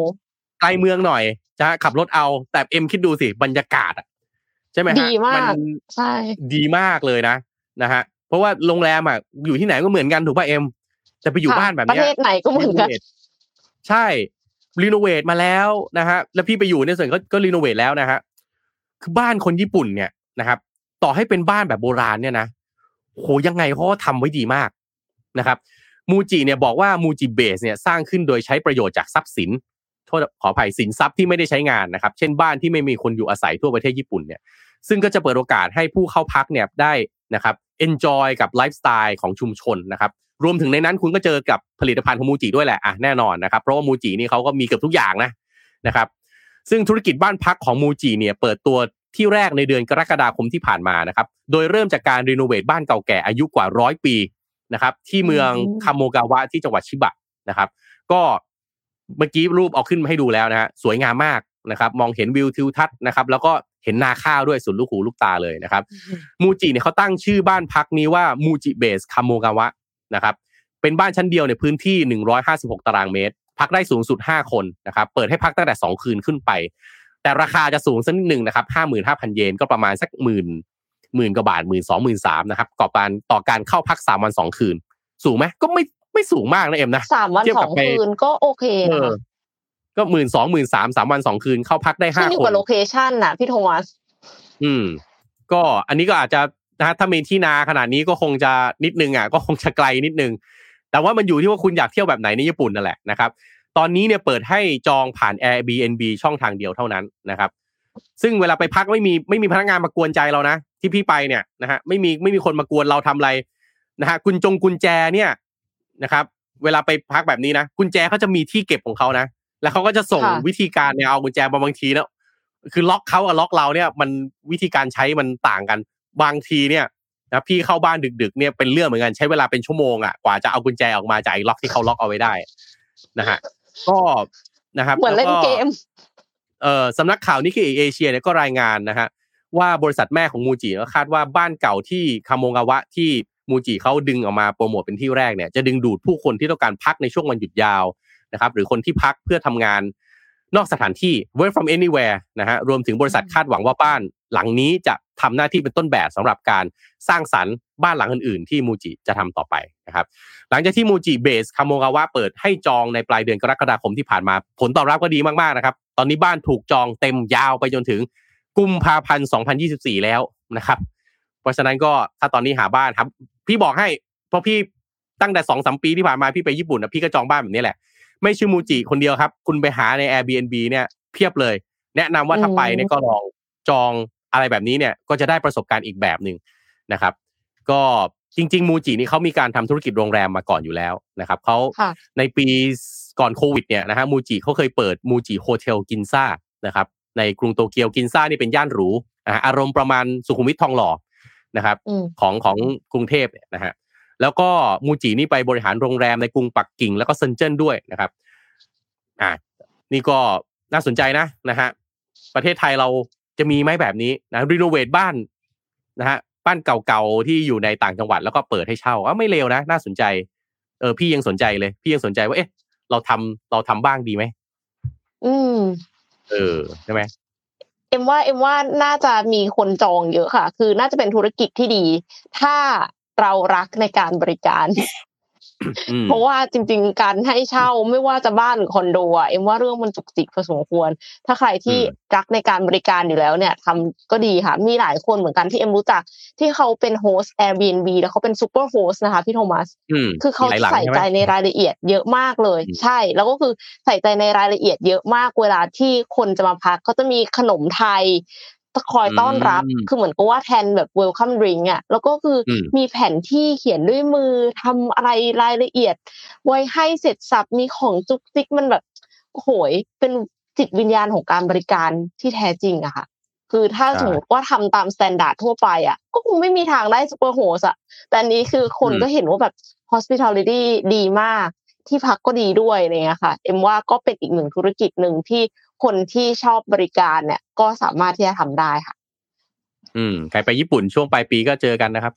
Speaker 2: ไกลเมืองหน่อย จะขับรถเอา แต่เอ็มคิดดูสิบรรยากาศอะใช่ไหมฮะ
Speaker 3: ดีมาก
Speaker 2: น
Speaker 3: ใช่
Speaker 2: ดีมากเลยนะนะฮะเพราะว่าโรงแรมอะอยู่ที่ไหนก็เหมือนกันถูกป่ะเอ็มแต่ไปอยู่
Speaker 3: ค่ะ
Speaker 2: บ้านแบบ
Speaker 3: ประ
Speaker 2: เนี้ย
Speaker 3: เทศไหนก็เหมือนกัน
Speaker 2: รีโวทใช่รีโนเวทมาแล้วนะฮะแล้วพี่ไปอยู่ในส่วนก็ก็รีโนเวทแล้วนะฮะคือบ้านคนญี่ปุ่นเนี่ยนะครับ ต่อให้เป็นบ้านแบบโบราณเนี่ยนะโหยังไงเขาก็ทำไว้ดีมากนะครับมูจิเนี่ยบอกว่ามูจิเบสเนี่ยสร้างขึ้นโดยใช้ประโยชน์จากทรัพย์สิน โทษขออภัยสินทรัพย์ที่ไม่ได้ใช้งานนะครับ เช่นบ้านที่ไม่มีคนอยู่อาศัยทั่วประเทศญี่ปุ่นเนี่ยซึ่งก็จะเปิดโอกาสให้ผู้เข้าพักเนี่ยได้นะครับ enjoy กับไลฟ์สไตล์ของชุมชนนะครับรวมถึงในนั้นคุณก็เจอกับผลิตภัณฑ์ของมูจิด้วยแหละอะแน่นอนนะครับเพราะว่ามูจินี่เขาก็มีเกือบทุกอย่างนะนะครับ ซึ่งธุรกิจบ้านพักของมูจิเนี่ยเปิดตัวที่แรกในเดือนกรกฎาคมที่ผ่านมานะครับ โดยเริ่มจากการรีโนเวทบ้านเก่าแก่อายุกว่าร้อยปีนะครับ ที่เมืองคาโมกาวะที่จังหวัดชิบะนะครับ ก็ เมื่อกี้รูปเอาขึ้นมาให้ดูแล้วนะฮะสวยงามมากนะครับ มองเห็นวิวทิวทัศน์นะครับ แล้วก็เห็นนาข้าวด้วยสุดลูกหูลูกตาเลยนะครับมูจิเนี่ยเขาตั้งชื่อบ้านพักนี้ว่ามูจิเบสคาโมกาวะนะครับ เป็นบ้านชั้นเดียวในพื้นที่ 156 ตารางเมตร พักได้สูงสุด 5 คนนะครับ เปิดให้พักตั้งแต่ 2 คืนขึ้นไป แต่ราคาจะสูงสักนิดหนึ่งนะครับ55,000 เยนก็ประมาณสักหมื่นหมื่นกว่าบาทหมื่นสองหมื่นสามนะครับก่อการต่อการเข้าพัก3วัน2คืน สูงไหมก็ไม่ ไม่สูงมากนะเอ็มนะ
Speaker 3: สามวัน
Speaker 2: เทียบ
Speaker 3: ส
Speaker 2: กั
Speaker 3: อบง
Speaker 2: ไป
Speaker 3: คืนก็โอเค
Speaker 2: เอ
Speaker 3: นะ
Speaker 2: อ
Speaker 3: คะ
Speaker 2: ก็หมื่นสองหมื่นสามสามวันสองคืนเข้าพักได้
Speaker 3: ขึ้
Speaker 2: ห้าน
Speaker 3: อยู่
Speaker 2: คน
Speaker 3: กับโลเคชันน่ะพี่โทมัส
Speaker 2: อืม ก็อันนี้ก็อาจจะนะฮะถ้ามีที่นาขนาดนี้ก็คงจะนิดนึงอะก็คงจะไกลนิดนึง แต่ว่ามันอยู่ที่ว่าคุณอยากเที่ยวแบบไหนในญี่ปุ่นนั่นแหละนะครับ ตอนนี้เนี่ยเปิดให้จองผ่าน Airbnb ช่องทางเดียวเท่านั้นนะครับ ซึ่งเวลาไปพักไม่มีไม่มีพนักงานมากวนใจเรานะที่พี่ไปเนี่ยนะฮะไม่มีไม่มีคนมากวนเราทำอะไรนะฮะกุญจงกุญแจเนี่ย นะครับ เวลาไปพักแบบนี้นะกุญแจเขาจะมีที่เก็บของเขานะ แล้วเขาก็จะส่ง
Speaker 3: ค่ะ
Speaker 2: วิธีการเนี่ยเอากุญแจมาบางทีแล้วคือล็อกเขากับล็อกเราเนี่ย มันวิธีการใช้มันต่างกัน บางทีเนี่ยนะพี่เข้าบ้านดึก ๆ เนี่ยเป็นเรื่องเหมือนกันใช้เวลาเป็นชั่วโมงอะกว่าจะเอากุญแจออกมาจากไอ้ล็อกที่เขาล็อกเอาไว้ได้นะฮะก็นะครับ
Speaker 3: เหมือนเล่น
Speaker 2: แว
Speaker 3: เกม
Speaker 2: เอ่อสำนักข่าวนิกเกอิเอเชียเนี่ยก็รายงานนะฮะว่าบริษัทแม่ของมูจิก็คาดว่าบ้านเก่าที่คาโมงาวะที่ มูจิเขาดึงออกมาโปรโมทเป็นที่แรกเนี่ยจะดึงดูดผู้คนที่ต้องการพักในช่วงวันหยุดยาวนะครับหรือคนที่พักเพื่อทำงานนอกสถานที่ work from anywhere นะฮะรวมถึงบริษัทคาดหวังว่าบ้าน หลังนี้จะทำหน้าที่เป็นต้นแบบสำหรับการสร้างสรรค์บ้านหลังอื่น ๆ ที่มูจิจะทำต่อไปนะครับหลังจากที่มูจิเบสคาโมกาวะเปิดให้จองในปลายเดือนกรกฎาคมที่ผ่านมา ผลตอบรับก็ดีมากๆนะครับตอนนี้บ้านถูกจองเต็มยาวไปจนถึงกุมภาพันธ์ 2024 แล้วนะครับ เพราะฉะนั้นก็ถ้าตอนนี้หาบ้านครับ พี่บอกให้ เพราะพี่ตั้งแต่สองสามปีที่ผ่านมาพี่ไปญี่ปุ่นนะพี่ก็จองบ้านแบบนี้แหละ ไม่ใช่มูจิคนเดียวครับ คุณไปหาใน Airbnb เนี่ยเพียบเลย แนะนำว่าถ้าไปเนี่ยก็ลองจองอะไรแบบนี้เนี่ยก็จะได้ประสบการณ์อีกแบบหนึ่งนะครับ ก็จริง ๆ มูจินี่เขามีการทำธุรกิจโรงแรมมาก่อนอยู่แล้วนะครับเขา
Speaker 3: ค่ะ
Speaker 2: ในปีก่อนโควิดเนี่ยนะฮะมูจิเขาเคยเปิด Muji Hotel Ginza นะครับในกรุงโตเกียวกินซ่านี่เป็นย่านหรูอ่าอารมณ์ประมาณสุขุมวิททองหล่อ นะครับ
Speaker 3: อืม
Speaker 2: ของของกรุงเทพเนี่ยนะฮะแล้วก็มูจินี่ไปบริหารโรงแรมในกรุงปักกิ่ง แล้วก็เซินเจิ้นด้วยนะครับอ่านี่ก็น่าสนใจนะนะฮะประเทศไทยเราจะมีไหมแบบนี้นะ renovate บ้านนะฮะบ้านเก่าๆที่อยู่ในต่างจังหวัดแล้วก็เปิดให้เช่าอะไม่เลวนะ น่าสนใจเออพี่ยังสนใจเลย พี่ยังสนใจว่าเอ๊ะ เราทำเราทำบ้างดีไหม
Speaker 3: อืม
Speaker 2: เออใช่ไหม
Speaker 3: เอ็มว่าเอ็มว่าน่าจะมีคนจองเยอะค่ะ คือน่าจะเป็นธุรกิจที่ดี ถ้าเรารักในการบริการ เพราะว่าจริง ๆ การให้เช่าไม่ว่าจะบ้านหรือคอนโดอะเอ็มว่าเรื่องมันจุกจิกพอสมควร ถ้าใครที่รักในการบริการอยู่แล้วเนี่ยทำก็ดีค่ะ มีหลายคนเหมือนกันที่เอ็มรู้จักที่เขาเป็น host Airbnb แล้วเขาเป็น superhost นะคะพี่โทมัส
Speaker 2: อืม
Speaker 3: คือเขา
Speaker 2: มีหลายหลัง
Speaker 3: ใส่
Speaker 2: ใช่ไหม
Speaker 3: ใจในรายละเอียดเยอะมากเลย
Speaker 2: อืม
Speaker 3: ใช่ แล้วก็คือใส่ใจในรายละเอียดเยอะมากเวลาที่คนจะมาพักเขาจะมีขนมไทย คอยต้อนรับ คือเหมือนกับว่าแทนแบบ welcome drink อะแล้วก็คืออ
Speaker 2: ม
Speaker 3: มีแผนที่เขียนด้วยมือทำอะไรรายละเอียด ไว้ให้เสร็จสรรพมีของจุกจิกมันแบบโอ้โหยเป็นจิตวิญญาณของการบริการที่แท้จริงอะค่ะ คือถ้า
Speaker 2: ใช่
Speaker 3: สมมติว่าทำตาม standard ทั่วไปอะ ก็คงไม่มีทางได้ superhost อะแต่อันนี้คือคน
Speaker 2: อืม
Speaker 3: ก็เห็นว่าแบบ hospitality ดีมากที่พักก็ดีด้วยอะไรเงี้ยค่ะ เอ็มว่าก็เป็นอีกหนึ่งธุรกิจหนึ่งที่ คนที่ชอบบริการเนี่ย ก็สามารถที่จะทำได้ค่ะ
Speaker 2: อืมใครไปญี่ปุ่นช่วงปลายปีก็เจอกันนะครับ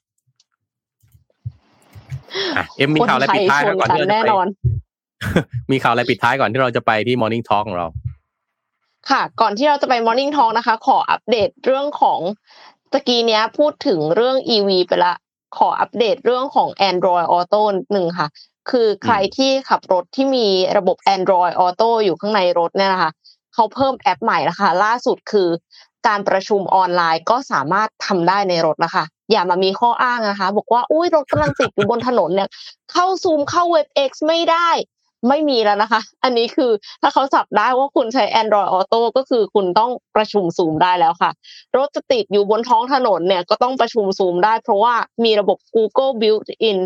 Speaker 2: อะเอ็มมีข่าวอะไรปิดท้าย
Speaker 3: คน
Speaker 2: ก่อน
Speaker 3: ไท
Speaker 2: ที่
Speaker 3: ยช
Speaker 2: เรา
Speaker 3: น
Speaker 2: จะ
Speaker 3: แน่
Speaker 2: ไป
Speaker 3: นอน
Speaker 2: มีข่าวอะไรปิดท้ายก่อนที่เราจะไปที่ Morning Talk ของเรา
Speaker 3: ค่ะ ก่อนที่เราจะไป Morning Talk นะคะ ขออัปเดตเรื่องของตะกี้เนี้ยพูดถึงเรื่อง EV ไปละขออัปเดตเรื่องของ Android Auto หนึ่งค่ะ คือใครที่ขับรถที่มีระบบ Android Auto อยู่ข้างในรถเนี่ยนะคะ เขาเพิ่มแอปใหม่แล้วค่ะล่าสุดคือ การประชุมออนไลน์ก็สามารถทำได้ในรถนะคะ อย่ามามีข้ออ้างนะคะ บอกว่าอุ้ยรถกำลังติดอยู่บนถนนเนี่ย เข้าซูมเข้าเว็บ X ไม่ได้ไม่มีแล้วนะคะ อันนี้คือถ้าเขาจับได้ว่าคุณใช้ Android Auto ก็คือคุณต้องประชุมซูมได้แล้วค่ะ รถจะติดอยู่บนท้องถนนเนี่ยก็ต้องประชุมซูมได้ เพราะว่ามีระบบ Google Built-in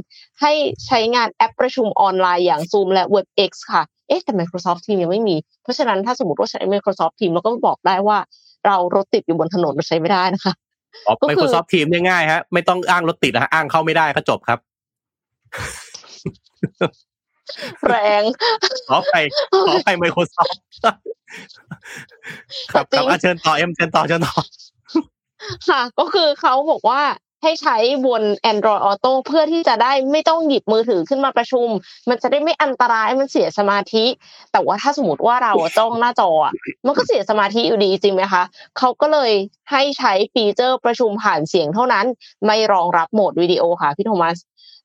Speaker 3: ให้ใช้งานแอปประชุมออนไลน์อย่าง Zoom และ WebEx ค่ะ เอ๊ะแต่ Microsoft Teams ยังไม่มี เพราะฉะนั้นถ้าสมมติว่าใช้ Microsoft Teams เราก็บอกได้ว่าเรารถติดอยู่บนถนนเราใช้ไม่ได้นะคะ
Speaker 2: อ๋อ
Speaker 3: ก็คือ
Speaker 2: Microsoft Teams ง่ายๆฮะไม่ต้องอ้างรถติดนะฮะอ้างเข้าไม่ได้ก็จบครับ
Speaker 3: แรง
Speaker 2: ขอไปขอไป Microsoft ครับ
Speaker 3: จริ
Speaker 2: ครับ
Speaker 3: ง
Speaker 2: อะเชิญต่อเอ็มเชิญต่อเชิญต่อ
Speaker 3: ค่ะก็คือเขาบอกว่า ให้ใช้บน Android Auto เพื่อที่จะได้ไม่ต้องหยิบมือถือขึ้นมาประชุม มันจะได้ไม่อันตรายมันเสียสมาธิ แต่ว่าถ้าสมมติว่าเราอะจ้องหน้าจออะมันก็เสียสมาธิอยู่ดีจริงไหมคะเขาก็เลยให้ใช้ฟีเจอร์ประชุมผ่านเสียงเท่านั้น ไม่รองรับโหมดวิดีโอค่ะพี่โทมัส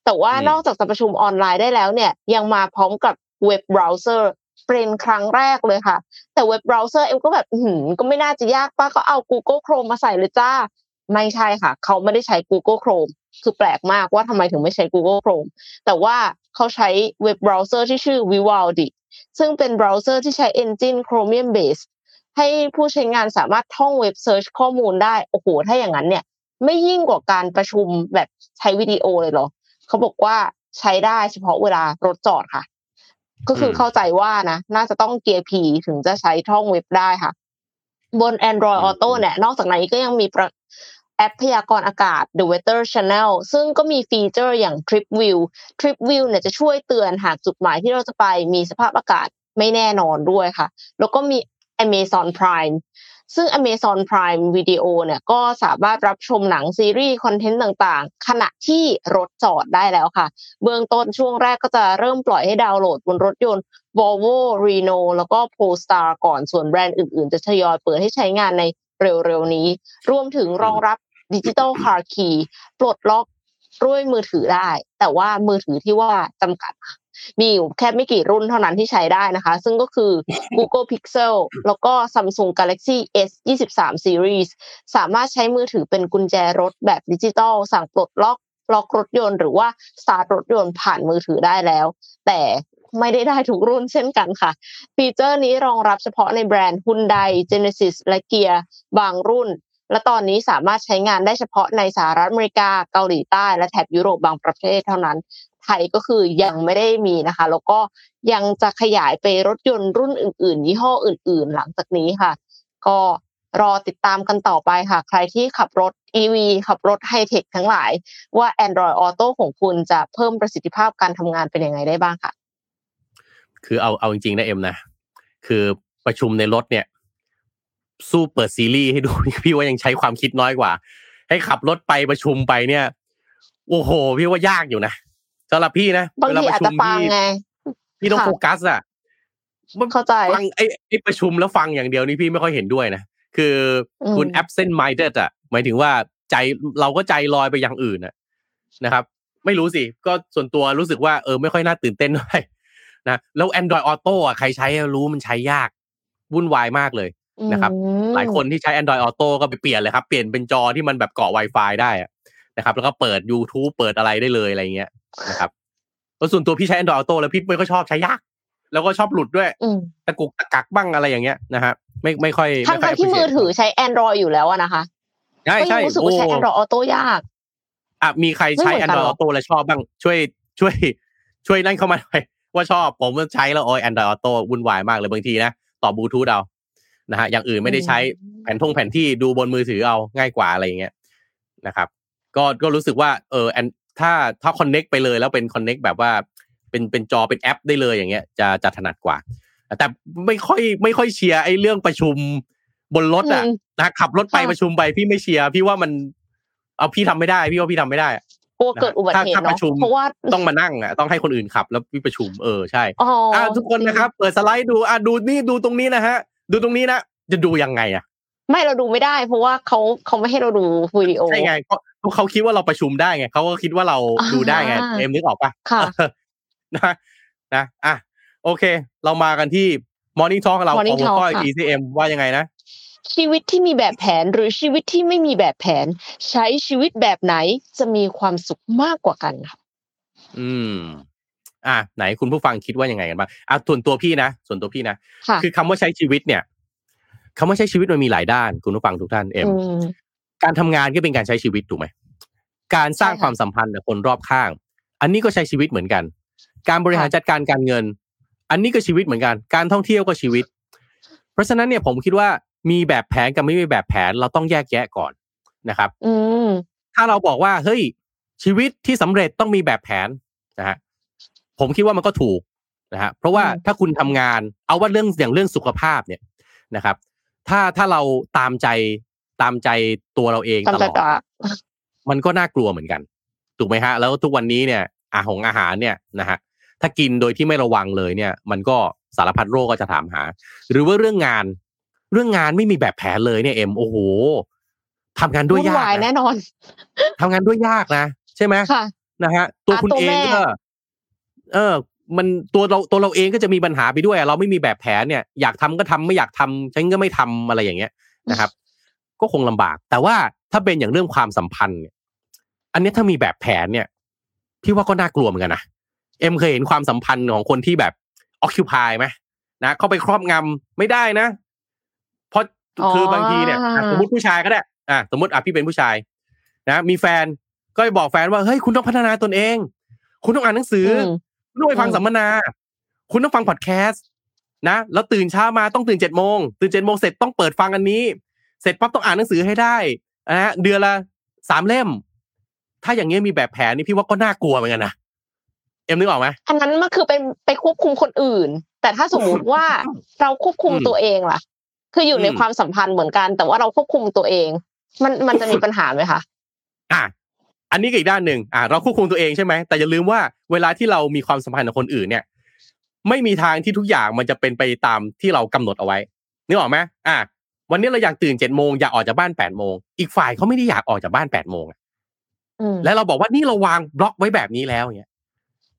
Speaker 3: แต่ว่า
Speaker 2: อืม
Speaker 3: นอกจากจะประชุมออนไลน์ได้แล้วเนี่ยยังมาพร้อมกับเว็บเบราว์เซอร์เป็นครั้งแรกเลยค่ะ แต่เว็บเบราว์เซอร์เอ็มก็แบบอื้อหือก็ไม่น่าจะยากป้าก็เอา Google Chrome มาใส่เลยจ้า ไม่ใช่ค่ะ เขาไม่ได้ใช้ Google Chrome คือแปลกมากว่าทำไมถึงไม่ใช้ Google Chrome แต่ว่าเขาใช้เว็บเบราว์เซอร์ที่ชื่อ Vivaldi ซึ่งเป็นเบราว์เซอร์ที่ใช้ Engine Chromium Base ให้ผู้ใช้งานสามารถท่องเว็บเซิร์ชข้อมูลได้ โอ้โห ถ้าอย่างนั้นเนี่ย ไม่ยิ่งกว่าการประชุมแบบใช้วิดีโอเลยเหรอ เขาบอกว่าใช้ได้เฉพาะเวลารถจอดค่ะ ก็คือเข้าใจว่านะ น่าจะต้องเกียร์ P ถึงจะใช้ท่องเว็บได้ค่ะ บน Android Auto เนี่ย นอกจากนั้นก็ยังมีประ แอปพยากรณ์อากาศ The Weather Channel ซึ่งก็มีฟีเจอร์อย่าง Trip View Trip View เนี่ยจะช่วยเตือนหากจุดหมายที่เราจะไปมีสภาพอากาศไม่แน่นอนด้วยค่ะ แล้วก็มี Amazon Prime ซึ่ง Amazon Prime Video เนี่ยก็สามารถรับชมหนังซีรีส์คอนเทนต์ต่างๆ ขณะที่รถจอดได้แล้วค่ะ เบื้องต้นช่วงแรกก็จะเริ่มปล่อยให้ดาวน์โหลดบนรถยนต์ Volvo Reno แล้วก็ Polestar ก่อนส่วนแบรนด์อื่นๆ จะทยอยเปิดให้ใช้งานใน เร็วๆนี้ รวมถึงรองรับดิจิ t a ลคาร์คีปลดล็อกด้วยมือถือได้ แต่ว่ามือถือที่ว่าจำกัด มีอยู่แค่ไม่กี่รุ่นเท่านั้นที่ใช้ได้นะคะ ซึ่งก็คือ Google Pixel แล้วก็ Samsung Galaxy S 23 Series สามารถใช้มือถือเป็นกุญแจรถแบบดิจิตอลสั่งปลดล็อกล็อกรถยนต์หรือว่าสตาร์ทรถยนต์ผ่านมือถือได้แล้ว แต่ ไม่ได้ได้ทุกรุ่นเช่นกันค่ะ ฟีเจอร์นี้รองรับเฉพาะในแบรนด์ Hyundai Genesis และ Gear บางรุ่น และตอนนี้สามารถใช้งานได้เฉพาะในสหรัฐอเมริกา เกาหลีใต้ และแถบยุโรปบางประเทศเท่านั้น ไทยก็คือยังไม่ได้มีนะคะ แล้วก็ยังจะขยายไปรถยนต์รุ่นอื่น ๆ ยี่ห้ออื่น ๆ หลังจากนี้ค่ะ ก็รอติดตามกันต่อไปค่ะ ใครที่ขับรถ EV ขับรถไฮเทคทั้งหลาย ว่า Android Auto ของคุณจะเพิ่มประสิทธิภาพการทำงานเป็นยังไงได้บ้างค่ะ
Speaker 2: คือเอาเอาจริงๆนะเอ็มนะ คือประชุมในรถเนี่ย สู้เปิดซีรีส์ให้ดูพี่ว่ายังใช้ความคิดน้อยกว่า ให้ขับรถไปประชุมไปเนี่ย โอ้โห พี่ว่ายากอยู่นะสำหรับพี่นะ
Speaker 3: บาง
Speaker 2: เวล
Speaker 3: ที
Speaker 2: ป
Speaker 3: อาจ
Speaker 2: ระชุ
Speaker 3: จะ
Speaker 2: ม
Speaker 3: ฟัง
Speaker 2: พี่
Speaker 3: ไง
Speaker 2: พี่ต้อง
Speaker 3: ค่ะ
Speaker 2: โฟกัสอะมัน
Speaker 3: เข้าใจ
Speaker 2: ฟังไอ้ไอ้ประชุมแล้วฟังอย่างเดียวนี่พี่ไม่ค่อยเห็นด้วยนะ คืออ
Speaker 3: ม
Speaker 2: คุณ absent minded อะหมายถึงว่าใจเราก็ใจลอยไปอย่างอื่นอะนะครับ ไม่รู้สิ ก็ส่วนตัวรู้สึกว่าเออไม่ค่อยน่าตื่นเต้นเท่าไหร่ นะแล้ว Android Auto อะใครใช้รู้มันใช้ยากวุ่นวายมากเลยนะครับ
Speaker 3: อืม
Speaker 2: หลายคนที่ใช้ Android Auto ก็ไปเปลี่ยนเลยครับ เปลี่ยนเป็นจอที่มันแบบเกาะ Wi-Fi ได้อะนะครับ แล้วก็เปิด YouTube เปิดอะไรได้เลยอะไรเงี้ยนะครับแล้วส่วนตัวพี่ใช้ Android Auto แล้วพี่ไม่ค่อยชอบใช้ยาก แล้วก็ชอบหลุดด้วย
Speaker 3: อืม
Speaker 2: ตะกุกตะกักบ้างอะไรอย่างเงี้ยนะฮะไม่ไม่ค่อย
Speaker 3: ทั้ง
Speaker 2: ไค่อย
Speaker 3: ๆที่มือ
Speaker 2: appreciate
Speaker 3: ถือใช้ Android อยู่แล้วอะนะคะ
Speaker 2: ใช่
Speaker 3: ก็ยั
Speaker 2: ใช่
Speaker 3: งรู้สึกว่าใช้
Speaker 2: โอ้
Speaker 3: Android Auto ยาก
Speaker 2: อะมีใครใช้
Speaker 3: ไม่เหมือนกัน
Speaker 2: Android
Speaker 3: เหรอ
Speaker 2: Auto แล้วชอบบ้างช่วยช่วย ช่วยนั่นเข้ามาหน่อย ว่าชอบผมใช้แล้วโอ้ย Android Auto วุ่นวายมากเลยบางทีนะ ต่อบลูทูธเอานะฮะอย่างอื่นไม่ได้ใช้แผนทงแผนที่ดูบนมือถือเอาง่ายกว่าอะไรอย่างเงี้ยนะครับ ก็ก็รู้สึกว่าเออ and ถ้าถ้า connect ไปเลยแล้วเป็น connect แบบว่าเป็นเป็นจอเป็นแอปได้เลยอย่างเงี้ย จะจะถนัดกว่า แต่ไม่ค่อยไม่ค่อยเชียร์ไอ้เรื่องประชุมบนรถอะ
Speaker 3: อืม
Speaker 2: นะขับรถไป
Speaker 3: ค่ะ
Speaker 2: ประชุมไปพี่ไม่เชียร์พี่ว่ามัน เอาพี่ทำไม่ได้ พี่ว่าพี่ทำไม่ได้อะ
Speaker 3: กลัวเกิดอุบัติเหตุ
Speaker 2: ถ้าถ้าประ
Speaker 3: เนาะ
Speaker 2: ชุม
Speaker 3: เพราะว่า
Speaker 2: ต้องมานั่งอะต้องให้คนอื่นขับ แล้วพี่ประชุมเออใช่
Speaker 3: อ๋ออ
Speaker 2: อ่าทุกคนนะครับ เปิดสไลด์ดูอะดูนี่ดูตรงนี้นะฮะ ดูตรงนี้นะจะดูยังไงอะ
Speaker 3: ไม่เราดูไม่ได้ เพราะว่าเขาเขาไม่ให้เราดูวิดีโอ
Speaker 2: ใช่ไงเพราะเพราะเขาคิดว่าเราประชุมได้ไงเขาก็คิดว่าเรา
Speaker 3: อ่า
Speaker 2: ดูได้ไงเอ็มนึกออกปะ
Speaker 3: ค่ะ
Speaker 2: เออนะนะอะโอเค เรามากันที่ Morning Talk ของเราของ
Speaker 3: Morning
Speaker 2: หัว
Speaker 3: Talk
Speaker 2: ข้อ
Speaker 3: ค่ะ
Speaker 2: ECM ว่ายังไงนะ
Speaker 3: ชีวิตที่มีแบบแผนหรือชีวิตที่ไม่มีแบบแผน ใช้ชีวิตแบบไหนจะมีความสุขมากกว่ากันค่ะ
Speaker 2: อืม อะไหนคุณผู้ฟังคิดว่ายังไงกันบ้างอะส่วนตัวพี่นะส่วนตัวพี่นะ
Speaker 3: ค่ะ
Speaker 2: คือคำว่าใช้ชีวิตเนี่ยคำว่าใช้ชีวิตมันมีหลายด้าน คุณผู้ฟังทุกท่านเอ็ม
Speaker 3: อืม
Speaker 2: การทำงานก็เป็นการใช้ชีวิตถูกไหมการสร้าง
Speaker 3: ใช่ค่ะ
Speaker 2: ความสัมพันธ์กับคนรอบข้าง อันนี้ก็ใช้ชีวิตเหมือนกัน การบริหาร
Speaker 3: ค่ะ
Speaker 2: จัดการการเงิน อันนี้ก็ชีวิตเหมือนกัน การท่องเที่ยวก็ชีวิต เพราะฉะนั้นเนี่ยผมคิดว่า มีแบบแผนกับไม่มีแบบแผนเราต้องแยกแยะก่อนนะครับ
Speaker 3: อืม
Speaker 2: ถ้าเราบอกว่าเฮ้ยชีวิตที่สำเร็จต้องมีแบบแผนนะฮะผมคิดว่ามันก็ถูกนะฮะเพราะว่า
Speaker 3: อืม
Speaker 2: ถ้าคุณทำงานเอาว่าเรื่องอย่างเรื่องสุขภาพเนี่ยนะครับ ถ้าถ้าเราตามใจตามใจตัวเราเอง
Speaker 3: ตาม
Speaker 2: ต
Speaker 3: ใจ
Speaker 2: ลอด
Speaker 3: ตา
Speaker 2: มันก็น่ากลัวเหมือนกัน ถูกไหมฮะ แล้วทุกวันนี้เนี่ยอาหงอาหารเนี่ยนะฮะถ้ากินโดยที่ไม่ระวังเลยเนี่ย มันก็สารพัดโรคก็จะถามหา หรือว่าเรื่องงาน เรื่องงานไม่มีแบบแผนเลยเนี่ยเอ็มโอ้โหทำงานด้วย
Speaker 3: วุ่น
Speaker 2: ยาก
Speaker 3: วาย
Speaker 2: นะ
Speaker 3: แน่นอน
Speaker 2: ทำงานด้วยยากนะใช่ไหม
Speaker 3: ค่ะ
Speaker 2: นะฮะ ตัว
Speaker 3: อะ
Speaker 2: คุณ
Speaker 3: ตัว
Speaker 2: เอง
Speaker 3: แม่
Speaker 2: ก็เออ มันตัวเราตัวเราเองก็จะมีปัญหาไปด้วยอะเราไม่มีแบบแผนเนี่ย อยากทำก็ทำไม่อยากทำฉันก็ไม่ทำอะไรอย่างเงี้ยนะครับ ก็คงลำบาก แต่ว่าถ้าเป็นอย่างเรื่องความสัมพันธ์เนี่ย อันเนี้ยถ้ามีแบบแผนเนี่ยพี่ว่าก็น่ากลัวเหมือนกันนะเอ็มเคยเห็นความสัมพันธ์ของคนที่แบบอ c คิ p y ไหมนะเข้าไปครอบงำไม่ได้นะเพราะ
Speaker 3: อ๋อ
Speaker 2: คือบางทีเนี่ยอะสมมติผู้ชายก็ได้อะสมมติอะพี่เป็นผู้ชาย นะมีแฟนก็ไปบอกแฟนว่าเฮ้ยคุณต้องพัฒนาตนเอง คุณต้องอ่านหนังสืออ
Speaker 3: ม
Speaker 2: คุณต้องไปฟัง
Speaker 3: อืม
Speaker 2: สัมมนา คุณต้องฟังพอดแคสต์นะแล้วตื่นเช้ามาต้องตื่นเจ็ดโมงตื่นเจ็ดโมงเสร็จต้องเปิดฟังอันนี้ เสร็จปั๊บต้องอ่านหนังสือให้ได้นะฮะเดือนละสามเล่ม ถ้าอย่างเงี้ยมีแบบแผนนี่พี่ว่าก็น่ากลัวเหมือนกันนะเอ็มนึกออกไหม
Speaker 3: อันนั้นมันคือเป็นไปควบคุมคนอื่น แต่ถ้าสมมุติว่าเราควบคุม
Speaker 2: อืม
Speaker 3: ตัวเองล่ะ คืออยู่ใน
Speaker 2: อืม
Speaker 3: ความสัมพันธ์เหมือนกัน แต่ว่าเราควบคุมตัวเอง มันมันจะมีปัญหาไหมคะ
Speaker 2: อะอันนี้ก็อีกด้านหนึ่งอะเราควบคุมตัวเองใช่ไหมแต่อย่าลืมว่าเวลาที่เรามีความสัมพันธ์กับคนอื่นเนี่ย ไม่มีทางที่ทุกอย่างมันจะเป็นไปตามที่เรากำหนดเอาไว้นึกออกไหมอะวันนี้เราอยากตื่นเจ็ดโมงอยากออกจากบ้านแปดโมงอีกฝ่ายเขาไม่ได้อยากออกจากบ้านแปดโมงอะ
Speaker 3: อืม
Speaker 2: แล้วเราบอกว่านี่เราวางบล็อกไว้แบบนี้แล้วเนี่ย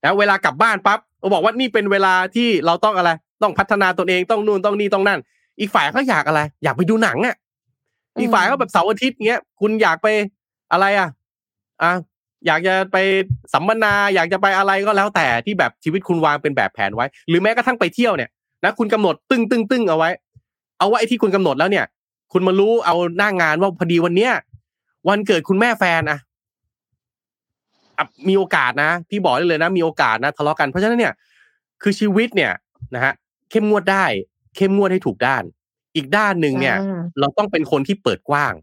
Speaker 2: นะเวลากลับบ้านปั๊บเราบอกว่านี่เป็นเวลาที่เราต้องอะไร ต้องพัฒนาตนเองต้องนู่นต้องนี่ต้องนั่น อีกฝ่ายก็อยากอะไร อยากไปดูหนังอะอีกฝ่ายก็แบบเสาร์อาทิตย์เงี้ยคุณอยากไปอะไรอะอะอยากจะไปสัมมนา อยากจะไปอะไรก็แล้วแต่ที่แบบชีวิตคุณวางเป็นแบบแผนไว้ หรือแม้กระทั่งไปเที่ยวเนี่ยนะคุณกำหนดตึ้งตึ้งตึ้งเอาไว้ เอาไว้ไอ้ที่คุณกำหนดแล้วเนี่ย คุณมารู้เอาหน้างานว่าพอดีวันเนี้ยวันเกิดคุณแม่แฟนอะอะมีโอกาสนะ พี่บอกได้เลยนะ มีโอกาสนะทะเลาะกันเพราะฉะนั้นเนี่ย คือชีวิตเนี่ยนะฮะเข้มงวดได้ เข้มงวดให้ถูกด้าน อีกด้านหนึ่งเนี่ย
Speaker 3: อ่า
Speaker 2: เราต้องเป็นคนที่เปิดกว้าง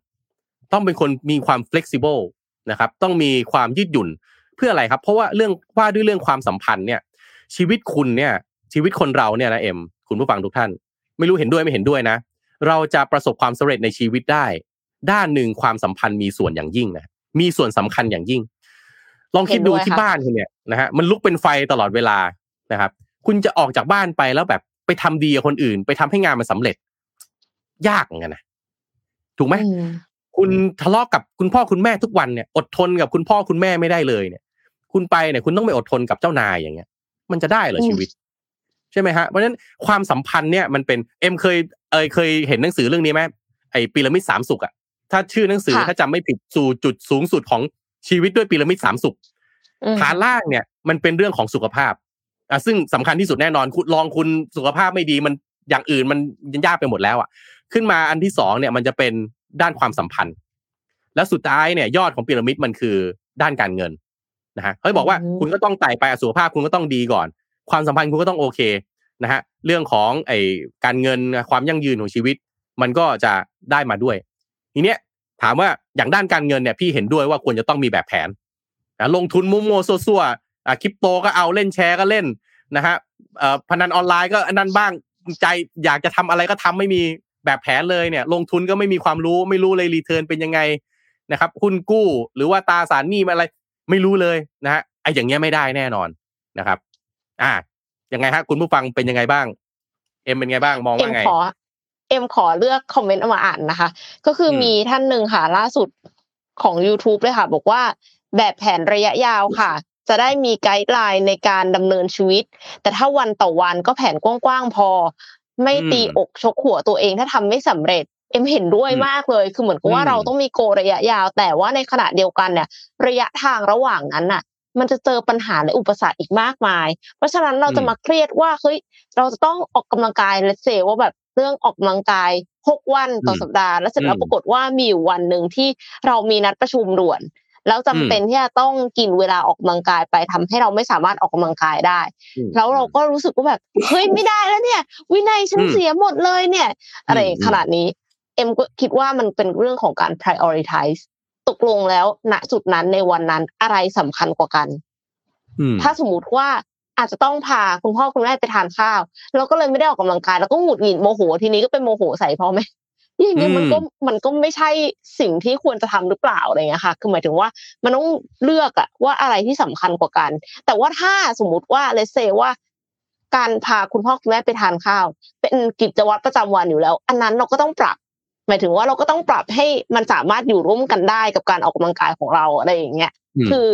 Speaker 2: ต้องเป็นคนมีความ flexible นะครับ ต้องมีความยืดหยุ่นเพื่ออะไรครับ เพราะว่าเรื่องว่าด้วยเรื่องความสัมพันธ์เนี่ย ชีวิตคุณเนี่ย ชีวิตคนเราเนี่ยนะเอ็มคุณผู้ฟังทุกท่าน ไม่รู้เห็นด้วยไม่เห็นด้วยนะ เราจะประสบความสำเร็จในชีวิตได้ ด้านหนึ่งความสัมพันธ์มีส่วนอย่างยิ่งนะมีส่วนสำคัญอย่างยิ่ง ลองคิดดู
Speaker 3: เห็นด้วย
Speaker 2: ที่
Speaker 3: ค่ะ
Speaker 2: บ้านคุณเนี่ยนะฮะมันลุกเป็นไฟตลอดเวลานะครับ คุณจะออกจากบ้านไปแล้วแบบ ไปทำดีกับคนอื่น ไปทำให้งานมันสำเร็จ ยากเหมือนกันนะถูกไหม
Speaker 3: อืม
Speaker 2: คุณทะเลาะกับคุณพ่อคุณแม่ทุกวันเนี่ยอดทนกับคุณพ่อคุณแม่ไม่ได้เลยเนี่ย คุณไปเนี่ย คุณต้องไปอดทนกับเจ้านายอย่างเงี้ย มันจะได้เหรอ
Speaker 3: อืม
Speaker 2: ชีวิต ใช่ไหมฮะเพราะฉะนั้นความสัมพันธ์เนี่ยมันเป็นเอ็มเคยเอยเคยเห็นหนังสือเรื่องนี้ไหมไอ้พีระมิดสามสุขอะถ้าชื่อหนังสือ
Speaker 3: ค่ะ
Speaker 2: ถ้าจำไม่ผิดสู่จุดสูงสุดของชีวิตด้วยพีระมิดสามสุข
Speaker 3: อืม
Speaker 2: ฐานล่างเนี่ย มันเป็นเรื่องของสุขภาพ อะซึ่งสำคัญที่สุดแน่นอนคุณลองคุณสุขภาพไม่ดีมันอย่างอื่นมันยากไปหมดแล้วอะ ขึ้นมาอันที่สองเนี่ยมันจะเป็นด้านความสัมพันธ์ แล้วสุดท้ายเนี่ยยอดของพีระมิดมันคือด้านการเงินนะฮะเขาบอกว่า
Speaker 3: อืม
Speaker 2: คุณก็ต้องไต่ไปอะสุขภาพคุณก็ต้องดีก่อน ความสัมพันธ์คุณก็ต้องโอเคนะฮะเรื่องของไอ้การเงินความยั่งยืนของชีวิต มันก็จะได้มาด้วย ทีเนี้ยถามว่าอย่างด้านการเงินเนี่ยพี่เห็นด้วยว่าควรจะต้องมีแบบแผนนะลงทุนมุมโมวๆซัวๆ อะคริปโตก็เอาเล่นแชร์ก็เล่นนะฮะเอ่อพนันออนไลน์ก็อันนั้นบ้างใจอยากจะทำอะไรก็ทำไม่มีแบบแผนเลยเนี่ย ลงทุนก็ไม่มีความรู้ไม่รู้เลยรีเทิร์นเป็นยังไงนะครับหุ้นกู้หรือว่าตราสารหนี้อะไร ไม่รู้เลยนะฮะไอ้อย่างเงี้ยไม่ได้แน่นอนนะครับ อ่ายังไงฮะคุณผู้ฟังเป็นยังไงบ้าง เอ็มเป็นไงบ้างมอง
Speaker 3: เอ็
Speaker 2: ว่ามไง
Speaker 3: ขอเอ็มขอเลือกคอมเมนต์เอามาอ่านนะคะ ก็คืออ
Speaker 2: ม
Speaker 3: มีท่านหนึ่งค่ะ ล่าสุดของ YouTube เลยค่ะ บอกว่าแบบแผนระยะยาวค่ะ จะได้มี guideline ในการดำเนินชีวิต แต่ถ้าวันต่อวันก็แผนกว้างๆพอ ไม่ตีอกชกหัวตัวเองถ้าทำไม่สำเร็จ เอ็มเห็นด้วยมากเลย คือเหมือนกับว่าเราต้องมีโกระยะยาว แต่ว่าในขณะเดียวกันเนี่ย ระยะทางระหว่างนั้นน่ะ มันจะเจอปัญหาและอุปสรรคอีกมากมาย เพราะฉะนั้นเราจะมาเครียดว่าเฮ้ยเราจะต้องออกกำลังกายเลเซว่าแบบเรื่องออกกำลังกายหกวันต่อสัปดาห์ แล้วเสร็จแล้วปรากฏว่ามีอยู่วันหนึ่งที่เรามีนัดประชุมด่วน แล้วจำเป็นที่จะต้องกินเวลาออกกำลังกายไปทำให้เราไม่สามารถออกกำลังกายได้ แล้วเราก็รู้สึกว่าแบบเฮ้ยไม่ได้แล้วเนี่ย วินัยฉันเสียหมดเลยเนี่ย อะไรขนาดนี้ เอ็มก็คิดว่ามันเป็นเรื่องของการ prioritize ตกลงแล้วณจุดนั้นในวันนั้นอะไรสำคัญกว่ากัน ถ้าสมมติว่าอาจจะต้องพาคุณพ่อคุณแม่ไปทานข้าว แล้วก็เลยไม่ได้ออกกำลังกายแล้วก็หงุดหงิดโมโหทีนี้ก็เป็นโมโหใส่พ่อแม่ อย่างเงี้ยมันก็มันก็ไม่ใช่สิ่งที่ควรจะทำหรือเปล่าอะไรเงี้ยค่ะ คือหมายถึงว่ามันต้องเลือกอะว่าอะไรที่สำคัญกว่ากัน แต่ว่าถ้าสมมุติว่าเลเซว่า การพาคุณพ่อคุณแม่ไปทานข้าว เป็นกิจวัตรประจำวันอยู่แล้ว อันนั้นเราก็ต้องปรับ หมายถึงว่าเราก็ต้องปรับให้มันสามารถอยู่ร่วมกันได้กับการออกกำลังกายของเราอะไรอย่างเงี้ยคือ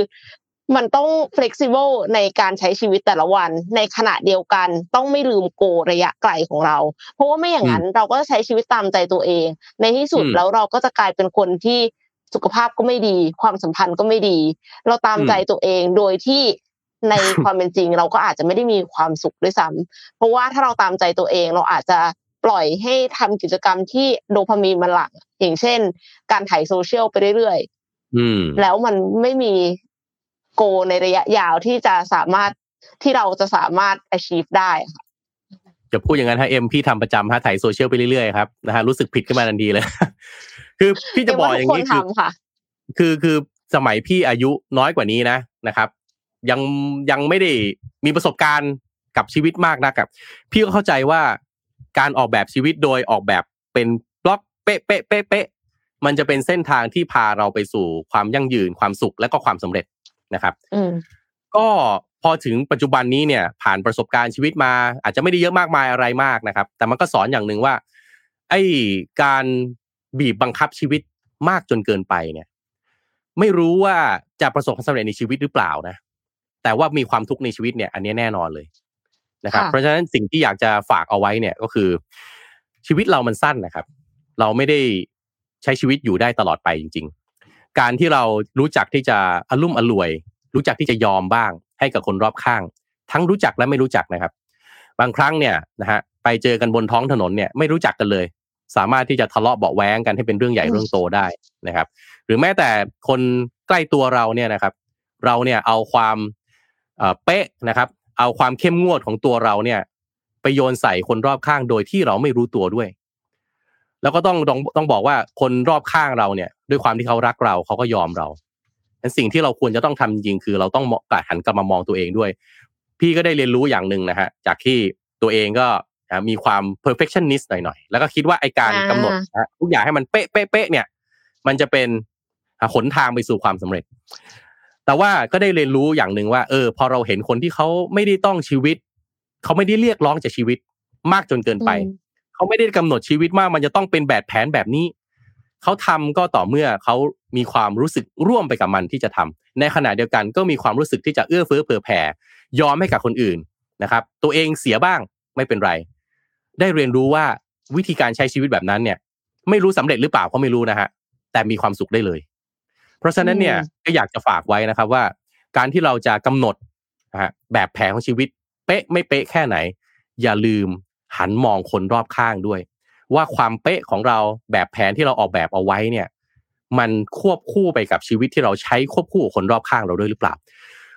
Speaker 3: มันต้อง flexible ในการใช้ชีวิตแต่ละวัน ในขณะเดียวกัน ต้องไม่ลืมโกระยะไกลของเรา เพราะว่าไม่อย่างนั้นเราก็จะใช้ชีวิตตามใจตัวเอง ในที่สุดแล้วเราก็จะกลายเป็นคนที่สุขภาพก็ไม่ดี ความสัมพันธ์ก็ไม่ดี เราตามใจตัวเองโดยที่ในความเป็นจริง เราก็อาจจะไม่ได้มีความสุขด้วยซ้ำเพราะว่าถ้าเราตามใจตัวเองเราอาจจะปล่อยให้ทำกิจกรรมที่โดพามีนมันหลั่งอย่างเช่น การถ่ายโซเชียลไปเรื่อยๆแล้วมันไม่มี โกในระยะยาวที่จะสามารถที่เราจะสามารถ achieve ได้ค่ะ
Speaker 2: จะพูดอย่างนั้นฮะเอ็มพี่ทำประจำฮะถ่ายโซเชียลไปเรื่อยๆครับนะฮะรู้สึกผิดขึ้นมาทันทีเลย คือพี่จะบอกอย่างนี้คือคือคือสมัยพี่อายุน้อยกว่านี้นะนะครับ ยังยังไม่ได้มีประสบการณ์กับชีวิตมากนักครับ พี่ก็เข้าใจว่าการออกแบบชีวิตโดยออกแบบเป็นบล็อกเป๊ะเป๊ะเป๊ะเป๊ะมันจะเป็นเส้นทางที่พาเราไปสู่ความยั่งยืนความสุขและก็ความสำเร็จ นะครับก็พอถึงปัจจุบันนี้เนี่ยผ่านประสบการณ์ชีวิตมา อาจจะไม่ได้เยอะมากมายอะไรมากนะครับ แต่มันก็สอนอย่างหนึ่งว่า ไอ้การบีบบังคับชีวิตมากจนเกินไปเนี่ย ไม่รู้ว่าจะประสบความสำเร็จในชีวิตหรือเปล่านะแต่ว่ามีความทุกข์ในชีวิตเนี่ย อันนี้แน่นอนเลยนะครับ เพราะฉะนั้นสิ่งที่อยากจะฝากเอาไว้เนี่ยก็คือ ชีวิตเรามันสั้นนะครับ เราไม่ได้ใช้ชีวิตอยู่ได้ตลอดไปจริง การที่เรารู้จักที่จะอารมุ่มอรวย รู้จักที่จะยอมบ้าง ให้กับคนรอบข้าง ทั้งรู้จักและไม่รู้จักนะครับ บางครั้งเนี่ยนะฮะไปเจอกันบนท้องถนนเนี่ยไม่รู้จักกันเลย สามารถที่จะทะเลาะเบาแว้งกันให้เป็นเรื่องใหญ่เรื่องโตได้นะครับ หรือแม้แต่คนใกล้ตัวเราเนี่ยนะครับ เราเนี่ยเอาความเป๊ะนะครับ เอาความเข้มงวดของตัวเราเนี่ยไปโยนใส่คนรอบข้างโดยที่เราไม่รู้ตัวด้วย แล้วก็ต้องต้องต้องบอกว่าคนรอบข้างเราเนี่ย ด้วยความที่เขารักเราเขาก็ยอมเราแต่สิ่งที่เราควรจะต้องทำจริงคือเราต้องกลัดหันกลับมามองตัวเองด้วย พี่ก็ได้เรียนรู้อย่างหนึ่งนะฮะ จากที่ตัวเองก็มีความ perfectionist หน่อยๆ แล้วก็คิดว่าไอการกำหนดทุกอย่างให้มันเป๊ะเป๊ะเป๊ะเนี่ย มันจะเป็นหนทางไปสู่ความสำเร็จ แต่ว่าก็ได้เรียนรู้อย่างหนึ่งว่า เออ พอเราเห็นคนที่เขาไม่ได้ต้องชีวิต เขาไม่ได้เรียกร้องจากชีวิตมากจนเกินไป เขาไม่ได้กำหนดชีวิตมากมันจะต้องเป็นแบบแผนแบบนี้เขาทำก็ต่อเมื่อเขามีความรู้สึกร่วมไปกับมันที่จะทำในขณะเดียวกันก็มีความรู้สึกที่จะเอื้อเฟื้อเผื่อแผ่ยอมให้กับคนอื่นนะครับ ตัวเองเสียบ้างไม่เป็นไร ได้เรียนรู้ว่าวิธีการใช้ชีวิตแบบนั้นเนี่ย ไม่รู้สำเร็จหรือเปล่าก็ไม่รู้นะฮะแต่มีความสุขได้เลย เพราะฉะนั้นเนี่ยก็อยากจะฝากไว้นะครับว่า การที่เราจะกำหนดแบบแผนของชีวิต เป๊ะไม่เป๊ะแค่ไหน อย่าลืม หันมองคนรอบข้างด้วย ว่าความเป๊ะของเราแบบแผนที่เราออกแบบเอาไว้เนี่ย มันควบคู่ไปกับชีวิตที่เราใช้ควบคู่กับคนรอบข้างเราด้วยหรือเปล่า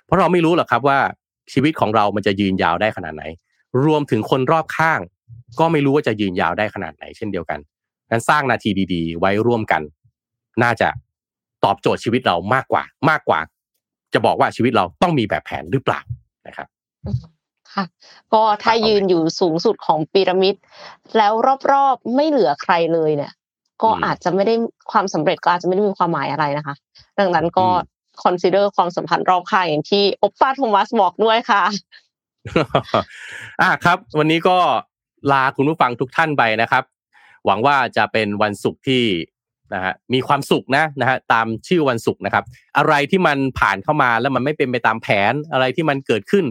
Speaker 2: เพราะเราไม่รู้หรอกครับว่าชีวิตของเรามันจะยืนยาวได้ขนาดไหน รวมถึงคนรอบข้าง ก็ไม่รู้ว่าจะยืนยาวได้ขนาดไหน เช่นเดียวกันนั้นสร้างนาทีดี ๆ ไว้ร่วมกัน น่าจะตอบโจทย์ชีวิตเรามากกว่ามากกว่า จะบอกว่าชีวิตเราต้องมีแบบแผนหรือเปล่านะครับ
Speaker 3: ค่ะ ก็ถ้ายืนอยู่สูงสุดของพีระมิด แล้วรอบๆไม่เหลือใครเลยเนี่ย ก็อาจจะไม่ได้ความสำเร็จก็อาจจะไม่ได้มีความหมายอะไรนะคะ ดังนั้นก็ consider ความสัมพันธ์รอบข้างอย่างที่โอปป้าโทมัสบอกด้วยค่ะ
Speaker 2: อ่าครับ วันนี้ก็ลาคุณผู้ฟังทุกท่านไปนะครับ หวังว่าจะเป็นวันศุกร์ที่นะฮะมีความสุขนะนะฮะตามชื่อวันศุกร์นะครับ อะไรที่มันผ่านเข้ามาแล้วมันไม่เป็นไปตามแผนอะไรที่มันเกิดขึ้น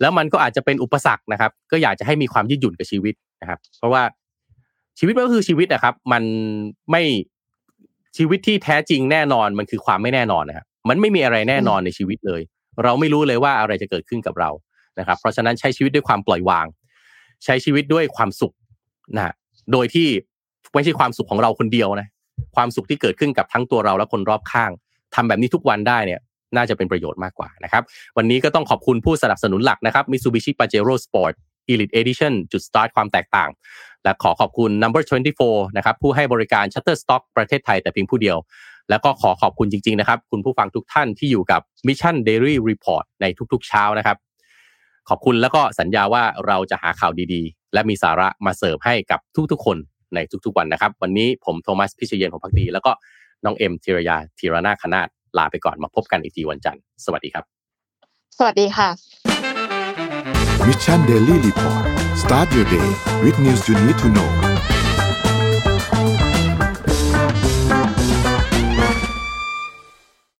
Speaker 2: แล้วมันก็อาจจะเป็นอุปสรรคนะครับ ก็อยากจะให้มีความยืดหยุ่นกับชีวิตนะครับ เพราะว่าชีวิตมันก็คือชีวิตนะครับ มันไม่ชีวิตที่แท้จริงแน่นอนมันคือความไม่แน่นอนนะครับมันไม่มีอะไรแน่นอนในชีวิตเลย เราไม่รู้เลยว่าอะไรจะเกิดขึ้นกับเรานะครับ เพราะฉะนั้นใช้ชีวิตด้วยความปล่อยวาง ใช้ชีวิตด้วยความสุขนะฮะโดยที่ไม่ใช่ความสุขของเราคนเดียวนะความสุขที่เกิดขึ้นกับทั้งตัวเราและคนรอบข้างทำแบบนี้ทุกวันได้เนี่ย น่าจะเป็นประโยชน์มากกว่านะครับ วันนี้ก็ต้องขอบคุณผู้สนับสนุนหลักนะครับ Mitsubishi Pajero Sport Elite Edition จุดสตาร์ทความแตกต่าง และขอขอบคุณ Number 24 นะครับ ผู้ให้บริการ Shutterstock ประเทศไทยแต่เพียงผู้เดียว แล้วก็ขอขอบคุณจริง ๆ นะครับ คุณผู้ฟังทุกท่านที่อยู่กับ Mission Daily Report ในทุกๆ เช้านะครับ ขอบคุณแล้วก็สัญญาว่าเราจะหาข่าวดีๆ และมีสาระมาเสิร์ฟให้กับทุกๆ คนในทุกๆ วันนะครับ วันนี้ผมโทมัสพิเชยเยนของพักดี แล้วก็น้องเอ็มธีรยาธีรนาคณาต ลาไปก่อนมาพบกันอีกทีวันจันทร์ สวัสดีครับ
Speaker 3: สวัสดีค่ะ
Speaker 1: Mission Daily Report start your day with news you need to know